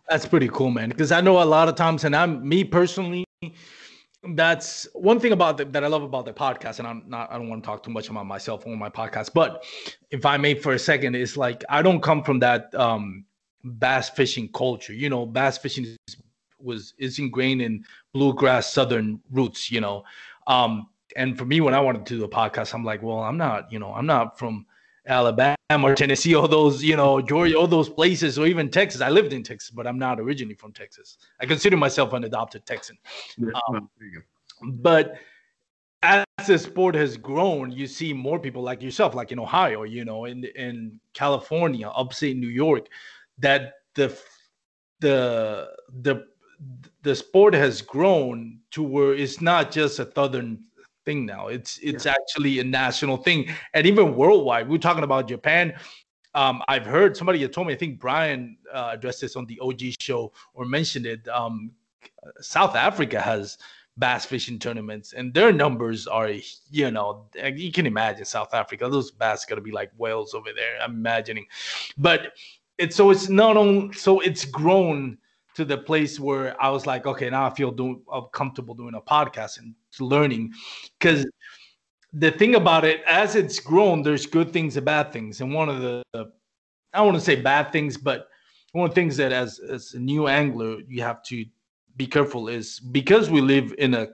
That's pretty cool, man. Because I know a lot of times, and I'm me personally, that's one thing about the, that I love about the podcast, and I'm not I don't want to talk too much about myself on my podcast, but if I may for a second, it's like I don't come from that um bass fishing culture. You know, bass fishing is, was is ingrained in bluegrass southern roots, you know. Um and for me when I wanted to do a podcast, I'm like, well, I'm not, you know, I'm not from Alabama or Tennessee, all those, you know, Georgia, all those places, or even Texas. I lived in Texas, but I'm not originally from Texas. I consider myself an adopted Texan. Um, but as the sport has grown, you see more people like yourself, like in Ohio, you know, in in California, upstate New York, that the the the the sport has grown to where it's not just a southern thing now. It's it's yeah. actually a national thing, and even worldwide. We're talking about Japan. Um, I've heard somebody had told me. I think Brian uh, addressed this on the OG show or mentioned it. Um, South Africa has bass fishing tournaments, and their numbers are, you know, you can imagine South Africa. Those bass got to be like whales over there. I'm imagining, but it's so it's not on. So it's grown to the place where I was like, okay, now I feel doing, comfortable doing a podcast and learning, because the thing about it, as it's grown, there's good things and bad things, and one of the, I don't want to say bad things, but one of the things that as as a new angler you have to be careful is because we live in a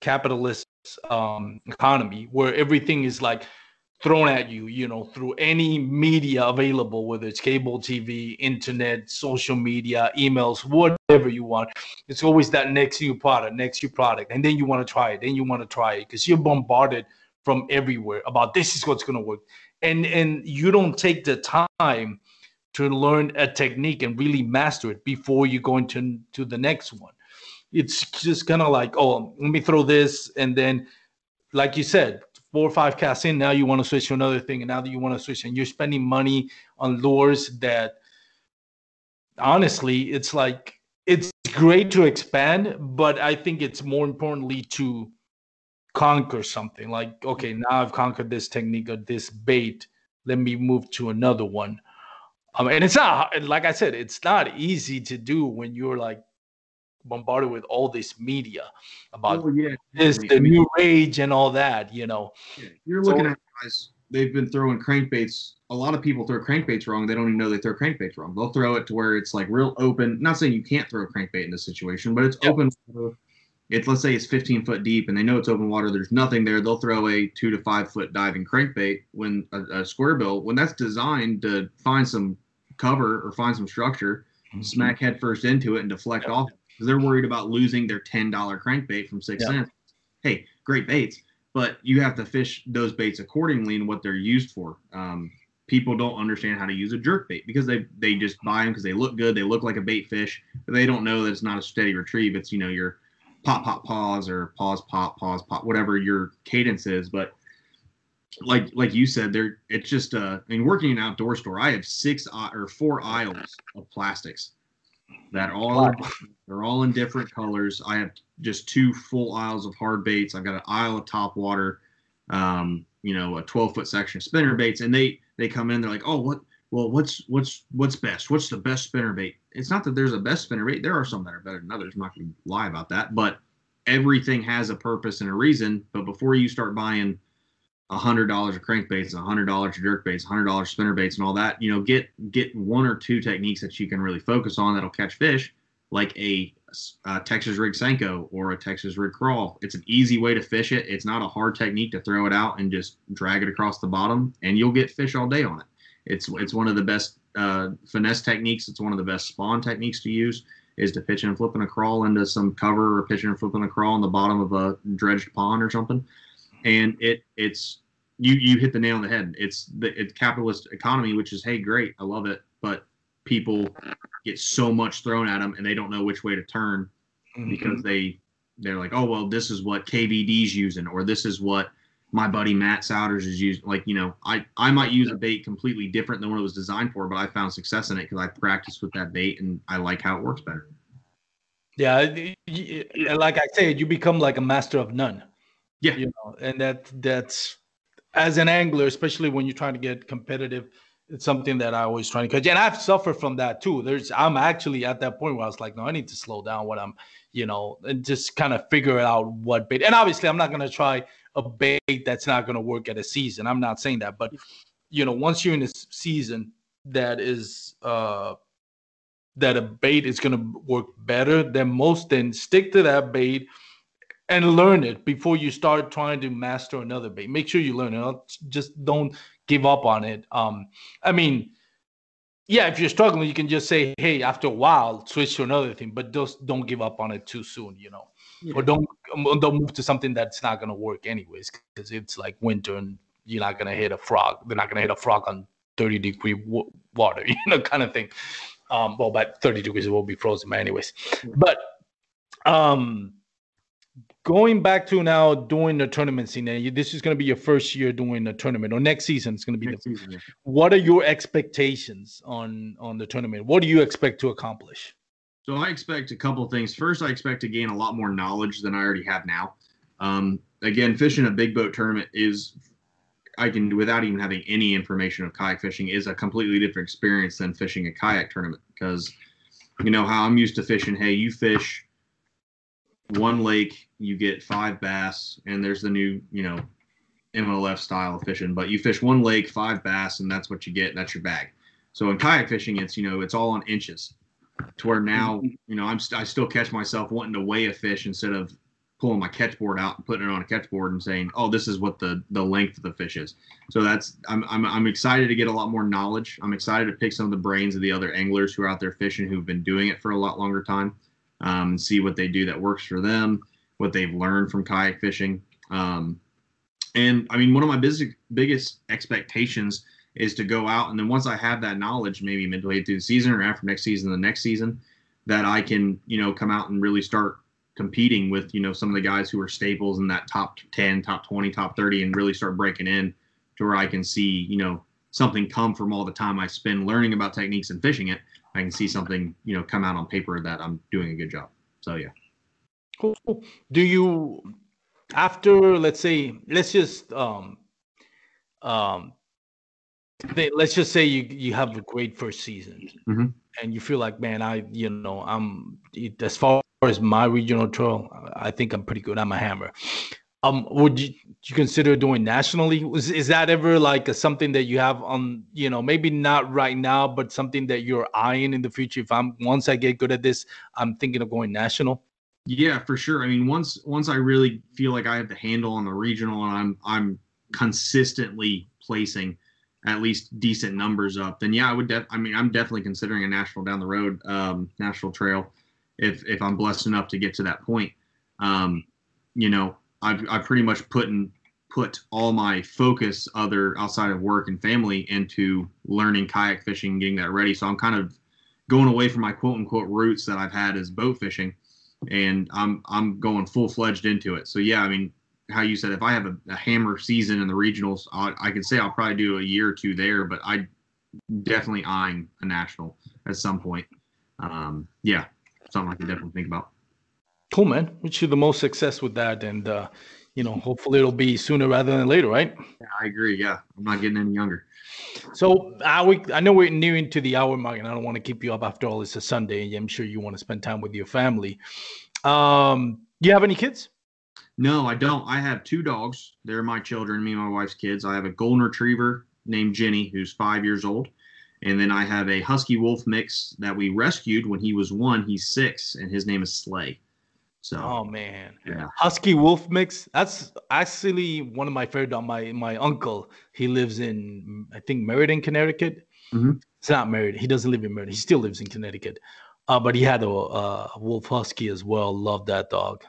capitalist um, economy where everything is like thrown at you, you know, through any media available, whether it's cable TV, internet, social media, emails, whatever you want. It's always that next new product, next new product. And then you want to try it, then you want to try it because you're bombarded from everywhere about this is what's going to work. And and you don't take the time to learn a technique and really master it before you go into to the next one. It's just kind of like, oh, let me throw this and then like you said, four or five casts in, now you want to switch to another thing, and now that you want to switch, and you're spending money on lures that honestly, it's like it's great to expand, but I think it's more importantly to conquer something. Like, okay, now I've conquered this technique or this bait. Let me move to another one. Um, and it's not like I said, it's not easy to do when you're like bombarded with all this media about oh, yeah, this, the new rage and all that, you know. Yeah, you're looking so, at guys, they've been throwing crankbaits. A lot of people throw crankbaits wrong. They don't even know they throw crankbaits wrong. They'll throw it to where it's like real open. Not saying you can't throw a crankbait in this situation, but it's open. It's let's say it's 15 foot deep and they know it's open water. There's nothing there. They'll throw a two to five foot diving crankbait when a, a square bill when that's designed to find some cover or find some structure, mm-hmm. smack head first into it and deflect off because they're worried about losing their $10 crankbait from six yeah. cents. Hey, great baits, but you have to fish those baits accordingly and what they're used for. Um, people don't understand how to use a jerk bait because they they just buy them because they look good, they look like a bait fish, but they don't know that it's not a steady retrieve. It's you know your pop pop pause or pause pop pause pop whatever your cadence is, but like like you said, there it's just uh I mean working in an outdoor store, I have six or four aisles of plastics that all they're all in different colors. I have just two full aisles of hard baits. I've got an aisle of top water, um, you know, a 12 foot section of spinner baits, and they they come in. They're like, oh, what? Well, what's what's what's best? What's the best spinner bait? it's not that there's a best spinner bait. There are some that are better than others. I'm not going to lie about that, but everything has a purpose and a reason. But before you start buying hundred dollars of crankbaits, a hundred dollars of jerk baits, a hundred dollars spinner baits, and all that, you know, get get one or two techniques that you can really focus on that'll catch fish, like a, a Texas rig Senko or a Texas rig crawl. It's an easy way to fish it. It's not a hard technique to throw it out and just drag it across the bottom, and you'll get fish all day on it. It's it's one of the best uh, finesse techniques. It's one of the best spawn techniques to use is to pitch and flipping a crawl into some cover or pitching and flipping a crawl on the bottom of a dredged pond or something. And it it's you you hit the nail on the head. It's the it's capitalist economy, which is hey great, I love it, but people get so much thrown at them and they don't know which way to turn mm-hmm. because they they're like, oh well, this is what KVD's using, or this is what my buddy Matt Souders is using. Like, you know, I, I might use a bait completely different than what it was designed for, but I found success in it because I practiced with that bait and I like how it works better. Yeah, like I said, you become like a master of none. Yeah, you know, and that that's as an angler, especially when you're trying to get competitive. It's something that I always try to catch, and I've suffered from that too. There's, I'm actually at that point where I was like, no, I need to slow down what I'm, you know, and just kind of figure out what bait. And obviously, I'm not gonna try a bait that's not going to work at a season. I'm not saying that, but you know, once you're in a season that is uh that a bait is going to work better than most, then stick to that bait and learn it before you start trying to master another bait. Make sure you learn it. Just don't give up on it. Um, I mean, yeah, if you're struggling, you can just say, "Hey, after a while, switch to another thing," but just don't give up on it too soon. You know yeah. or don't um, don't move to something that's not going to work anyways because it's like winter and you're not going to hit a frog they're not going to hit a frog on 30 degree w- water you know kind of thing um well by 30 degrees it will be frozen anyways but um going back to now doing the tournament scene this is going to be your first year doing the tournament or next season it's going to be next the, season, what are your expectations on on the tournament what do you expect to accomplish so I expect a couple of things. First, I expect to gain a lot more knowledge than I already have now. Um, again, fishing a big boat tournament is I can without even having any information of kayak fishing is a completely different experience than fishing a kayak tournament because you know how I'm used to fishing. Hey, you fish one lake, you get five bass, and there's the new you know MLF style of fishing. But you fish one lake, five bass, and that's what you get. That's your bag. So in kayak fishing, it's you know it's all on inches to where now you know I'm st- I still catch myself wanting to weigh a fish instead of pulling my catch board out and putting it on a catch board and saying, "Oh, this is what the the length of the fish is." So that's I'm I'm I'm excited to get a lot more knowledge. I'm excited to pick some of the brains of the other anglers who are out there fishing who've been doing it for a lot longer time, um, and see what they do that works for them, what they've learned from kayak fishing. Um, and I mean, one of my biggest biggest expectations is to go out and then once I have that knowledge, maybe midway through the season or after next season, the next season, that I can, you know, come out and really start competing with, you know, some of the guys who are staples in that top 10, top 20, top 30, and really start breaking in to where I can see, you know, something come from all the time I spend learning about techniques and fishing it. I can see something, you know, come out on paper that I'm doing a good job. So yeah. Cool. Do you after let's say let's just um um let's just say you you have a great first season mm-hmm. and you feel like man i you know i'm as far as my regional trail i think i'm pretty good i'm a hammer um would you, you consider doing nationally is, is that ever like a, something that you have on you know maybe not right now but something that you're eyeing in the future if i'm once i get good at this i'm thinking of going national yeah for sure i mean once once i really feel like i have the handle on the regional and i'm i'm consistently placing at least decent numbers up, then yeah, I would. Def- I mean, I'm definitely considering a national down the road, um, national trail, if if I'm blessed enough to get to that point. Um, you know, I've I've pretty much put in put all my focus other outside of work and family into learning kayak fishing, and getting that ready. So I'm kind of going away from my quote unquote roots that I've had as boat fishing, and I'm I'm going full fledged into it. So yeah, I mean, how you said if I have a, a hammer season in the regionals, I, I can say I'll probably do a year or two there, but I definitely eyeing a national at some point. Um, yeah, something I can definitely think about. Cool, man. Wish you the most success with that, and uh, you know, hopefully it'll be sooner rather than later, right? Yeah, I agree. Yeah, I'm not getting any younger. So uh, we, I know we're nearing to the hour mark, and I don't want to keep you up. After all, it's a Sunday, and I'm sure you want to spend time with your family. Um, do you have any kids? No, I don't. I have two dogs. They're my children, me and my wife's kids. I have a golden retriever named Jenny, who's five years old. And then I have a husky wolf mix that we rescued when he was one. He's six, and his name is Slay. So, Oh man, yeah. Husky Wolf mix. That's actually one of my favorite. dog. My my uncle, he lives in I think Meriden, Connecticut. Mhm. It's not Meriden. He doesn't live in Meriden. He still lives in Connecticut. Uh, but he had a, a wolf husky as well. Love that dog.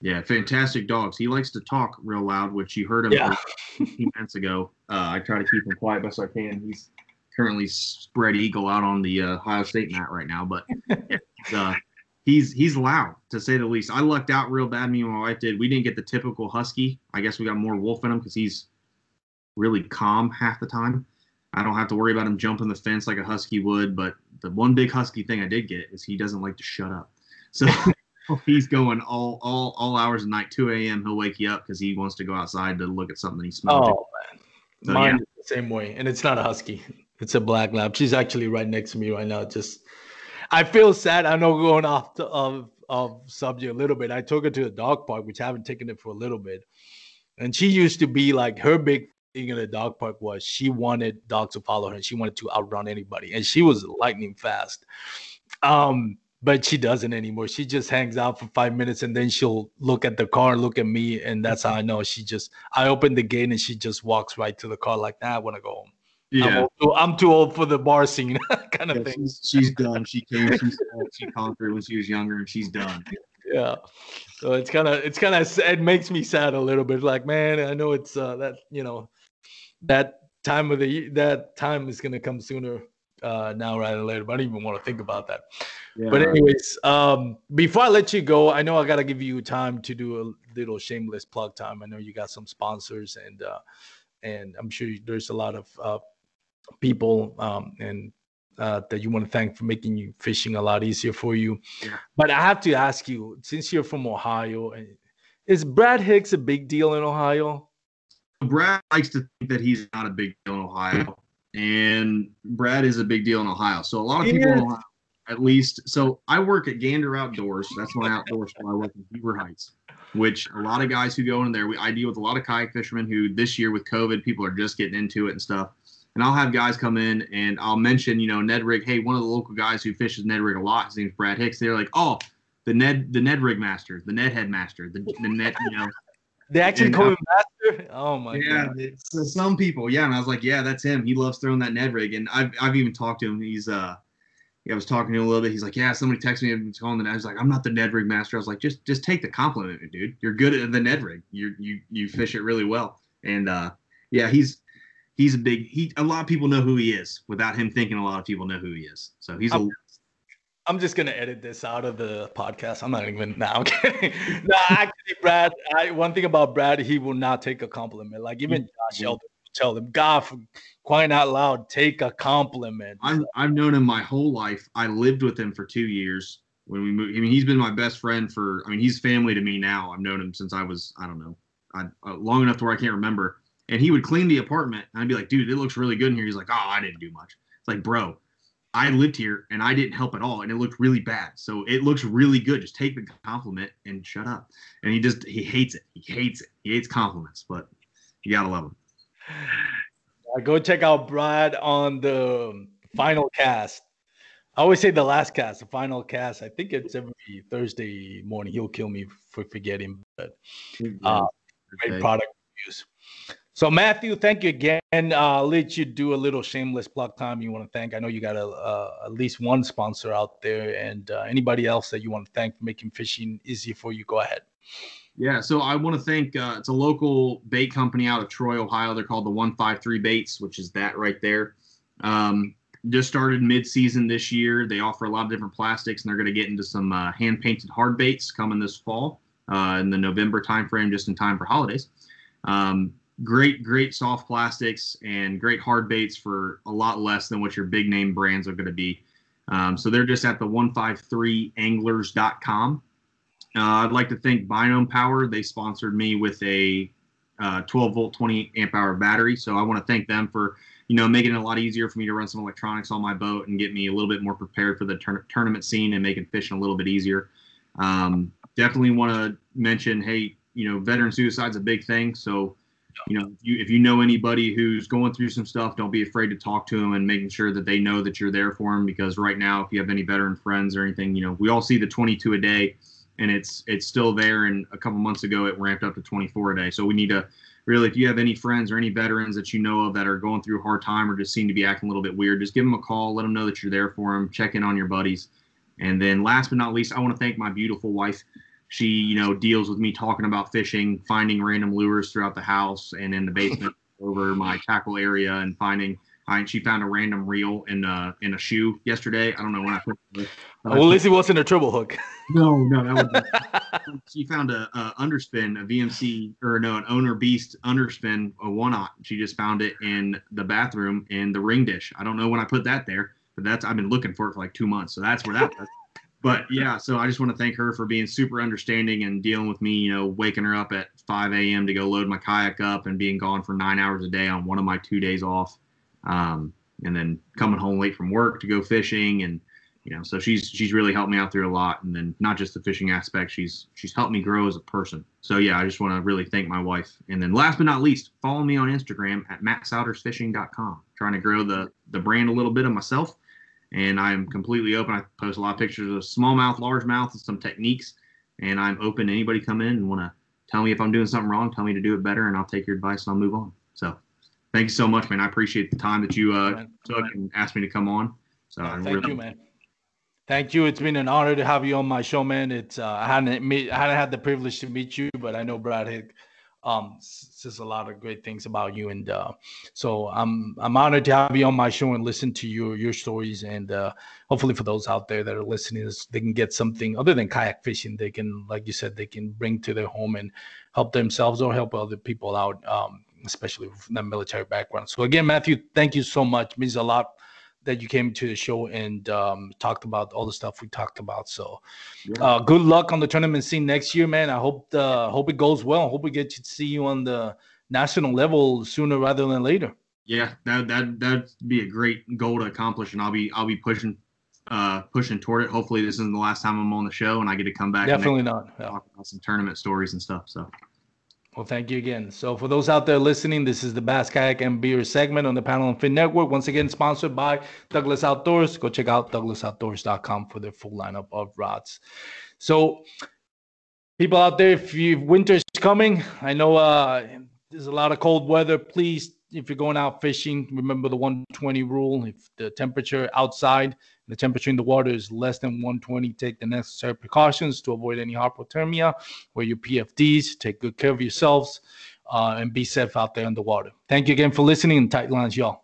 Yeah, fantastic dogs. He likes to talk real loud, which you heard him Yeah. a few minutes ago. Uh, I try to keep him quiet best I can. He's currently spread eagle out on the uh, Ohio State mat right now, but yeah, uh, he's he's loud to say the least. I lucked out real bad. Me and my wife did. We didn't get the typical husky. I guess we got more wolf in him because he's really calm half the time. I don't have to worry about him jumping the fence like a husky would. But the one big husky thing I did get is he doesn't like to shut up. So he's going all all all hours of night, 2 a.m. He'll wake you up because he wants to go outside to look at something he smells. Oh man, So, mine yeah. is the same way, and it's not a husky. It's a black lab. She's actually right next to me right now. Just, I feel sad. I know going off to, of of subject a little bit. I took her to the dog park, which I haven't taken it for a little bit, and she used to be like her big thing in the dog park was she wanted dogs to follow her, and she wanted to outrun anybody, and she was lightning fast. Um, but she doesn't anymore. She just hangs out for five minutes and then she'll look at the car and look at me. And that's how I know she just, I open the gate and she just walks right to the car like, that. nah, I want to go home. I'm, Yeah. too- I'm too old for the bar scene kind of Yeah, thing. she's, she's done. She came, she saw, she conquered when she was younger, and she's done. Yeah. So it's kind of, it's kind of, it makes me sad a little bit. Like, man, I know it's uh, that, you know, that time of the, ye- that time is going to come sooner uh, now rather than later. But I don't even want to think about that. Yeah. But anyways, um, before I let you go, I know I gotta give you time to do a little shameless plug time. I know you got some sponsors, and uh, and I'm sure there's a lot of uh, people um, and uh, that you want to thank for making you fishing a lot easier for you. Yeah. But I have to ask you, since you're from Ohio, is Brad Hicks a big deal in Ohio? Brad likes to think that he's not a big deal in Ohio, and Brad is a big deal in Ohio. So a lot of He people, in. Ohio, at least, so I work at Gander Outdoors. That's my outdoor store. I work in Beaver Heights, which a lot of guys who go in there, we, I deal with a lot of kayak fishermen who this year with COVID, people are just getting into it and stuff. And I'll have guys come in and I'll mention, you know, Ned Rig. Hey, one of the local guys who fishes Ned Rig a lot, his name's Brad Hicks. They're like, oh, the Ned, the Ned Rig master, the Ned head master, the, the Ned, you know. They actually And, call uh, him Master. Oh my yeah, god! it's uh, some people. Yeah, and I was like, yeah, that's him. He loves throwing that Ned rig, and I've I've even talked to him. He's uh, yeah, I was talking to him a little bit. He's like, yeah, somebody texted me and calling the. I was like, I'm not the Ned rig master. I was like, just just take the compliment, dude. You're good at the Ned rig. You you you fish it really well, and uh, yeah, he's he's a big. He a lot of people know who he is without him thinking. A lot of people know who he is. So he's a I'm- I'm just gonna edit this out of the podcast. I'm not even now. I'm kidding. no, actually, Brad. I, one thing about Brad, he will not take a compliment. Like even Josh Mhm. Elder will tell him, God, for crying out loud, take a compliment. I've I've known him my whole life. I lived with him for two years when we moved. I mean, he's been my best friend for. I mean, he's family to me now. I've known him since I was I don't know, I, uh, long enough to where I can't remember. And he would clean the apartment, and I'd be like, "Dude, it looks really good in here." He's like, "Oh, I didn't do much." It's like, bro, I lived here and I didn't help at all, and it looked really bad. So it looks really good. Just take the compliment and shut up. And he just he hates it. He hates it. He hates compliments, but you gotta love him. Uh, go check out Brad on the final cast. I always say the last cast, the final cast. I think it's every Thursday morning. He'll kill me for forgetting, but uh, great product reviews. So Matthew, thank you again. Uh, I'll let you do a little shameless plug time. You want to thank? I know you got a, at least one sponsor out there, and uh, anybody else that you want to thank for making fishing easy for you. Go ahead. Yeah, so I want to thank uh, it's a local bait company out of Troy, Ohio. They're called the 153 Baits, which is that right there. Um, just started mid-season this year. They offer a lot of different plastics, and they're going to get into some uh, hand-painted hard baits coming this fall uh, in the November timeframe, just in time for holidays. Um, great, great soft plastics and great hard baits for a lot less than what your big name brands are going to be. Um, so they're just at the 153anglers.com Uh, I'd like to thank Bioenno Power. They sponsored me with a uh, 12 volt, 20 amp hour battery. So I want to thank them for you know making it a lot easier for me to run some electronics on my boat and get me a little bit more prepared for the tur- tournament scene and making fishing a little bit easier. Um, definitely want to mention, hey, you know, veteran suicide's a big thing. So you know, if you, if you know anybody who's going through some stuff, don't be afraid to talk to them and making sure that they know that you're there for them. Because right now, if you have any veteran friends or anything, you know, we all see the 22 a day, and it's it's still there. And a couple months ago, it ramped up to 24 a day. So we need to really, if you have any friends or any veterans that you know of that are going through a hard time or just seem to be acting a little bit weird, just give them a call, let them know that you're there for them, check in on your buddies. And then last but not least, I want to thank my beautiful wife she you know deals with me talking about fishing finding random lures throughout the house and in the basement over my tackle area and finding I, she found a random reel in a in a shoe yesterday. I don't know when I put it. Well, at least it wasn't a triple hook. No, no, that was. she found a, a, underspin, a VMC or no, an owner beast underspin, a one aught. She just found it in the bathroom in the ring dish. I don't know when I put that there, but that's I've been looking for it for like two months. So that's where that was but yeah, so I just want to thank her for being super understanding and dealing with me, you know, waking her up at 5 a.m. to go load my kayak up and being gone for nine hours a day on one of my two days off. Um, and then coming home late from work to go fishing and you know so she's she's really helped me out through a lot and then not just the fishing aspect she's she's helped me grow as a person so yeah i just want to really thank my wife and then last but not least follow me on instagram at mattsoudersfishing.com trying to grow the the brand a little bit of myself and I am completely open. I post a lot of pictures of smallmouth, largemouth, and some techniques, and I'm open to anybody come in and want to tell me if I'm doing something wrong, tell me to do it better, and I'll take your advice and I'll move on. So, thank you so much, man. I appreciate the time that you uh, took and asked me to come on. So, yeah, thank really- you, man. Thank you. It's been an honor to have you on my show, man. It's uh, I hadn't meet, I hadn't had the privilege to meet you, but I know Brad Hick um, says a lot of great things about you, and uh, so I'm I'm honored to have you on my show and listen to your your stories, and uh, hopefully for those out there that are listening, they can get something other than kayak fishing. They can, like you said, they can bring to their home and help themselves or help other people out, um, especially from that military background. So again, Matthew, thank you so much. It means a lot that you came to the show and um, talked about all the stuff we talked about. So, yeah. uh, good luck on the tournament scene next year, man. I hope the hope it goes well. I hope we get to see you on the national level sooner rather than later. Yeah, that that that'd be a great goal to accomplish, and I'll be I'll be pushing uh pushing toward it. Hopefully, this isn't the last time I'm on the show, and I get to come back. Definitely not. Yeah. Talk about some tournament stories and stuff. So. Well, thank you again. So, for those out there listening, this is the Bass Kayak and Beer segment on the Paddle and Fin Network. Once again, sponsored by Douglas Outdoors. Go check out douglasoutdoors.com for their full lineup of rods. So, people out there, if you winter's coming, I know uh, there's a lot of cold weather. Please, if you're going out fishing, remember the 120 rule. If the temperature outside the temperature in the water is less than 120, take the necessary precautions to avoid any hypothermia. Wear your PFDs, take good care of yourselves, uh, and be safe out there in the water. Thank you again for listening tight lines, y'all.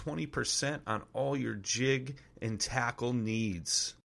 20% on all your jig and tackle needs.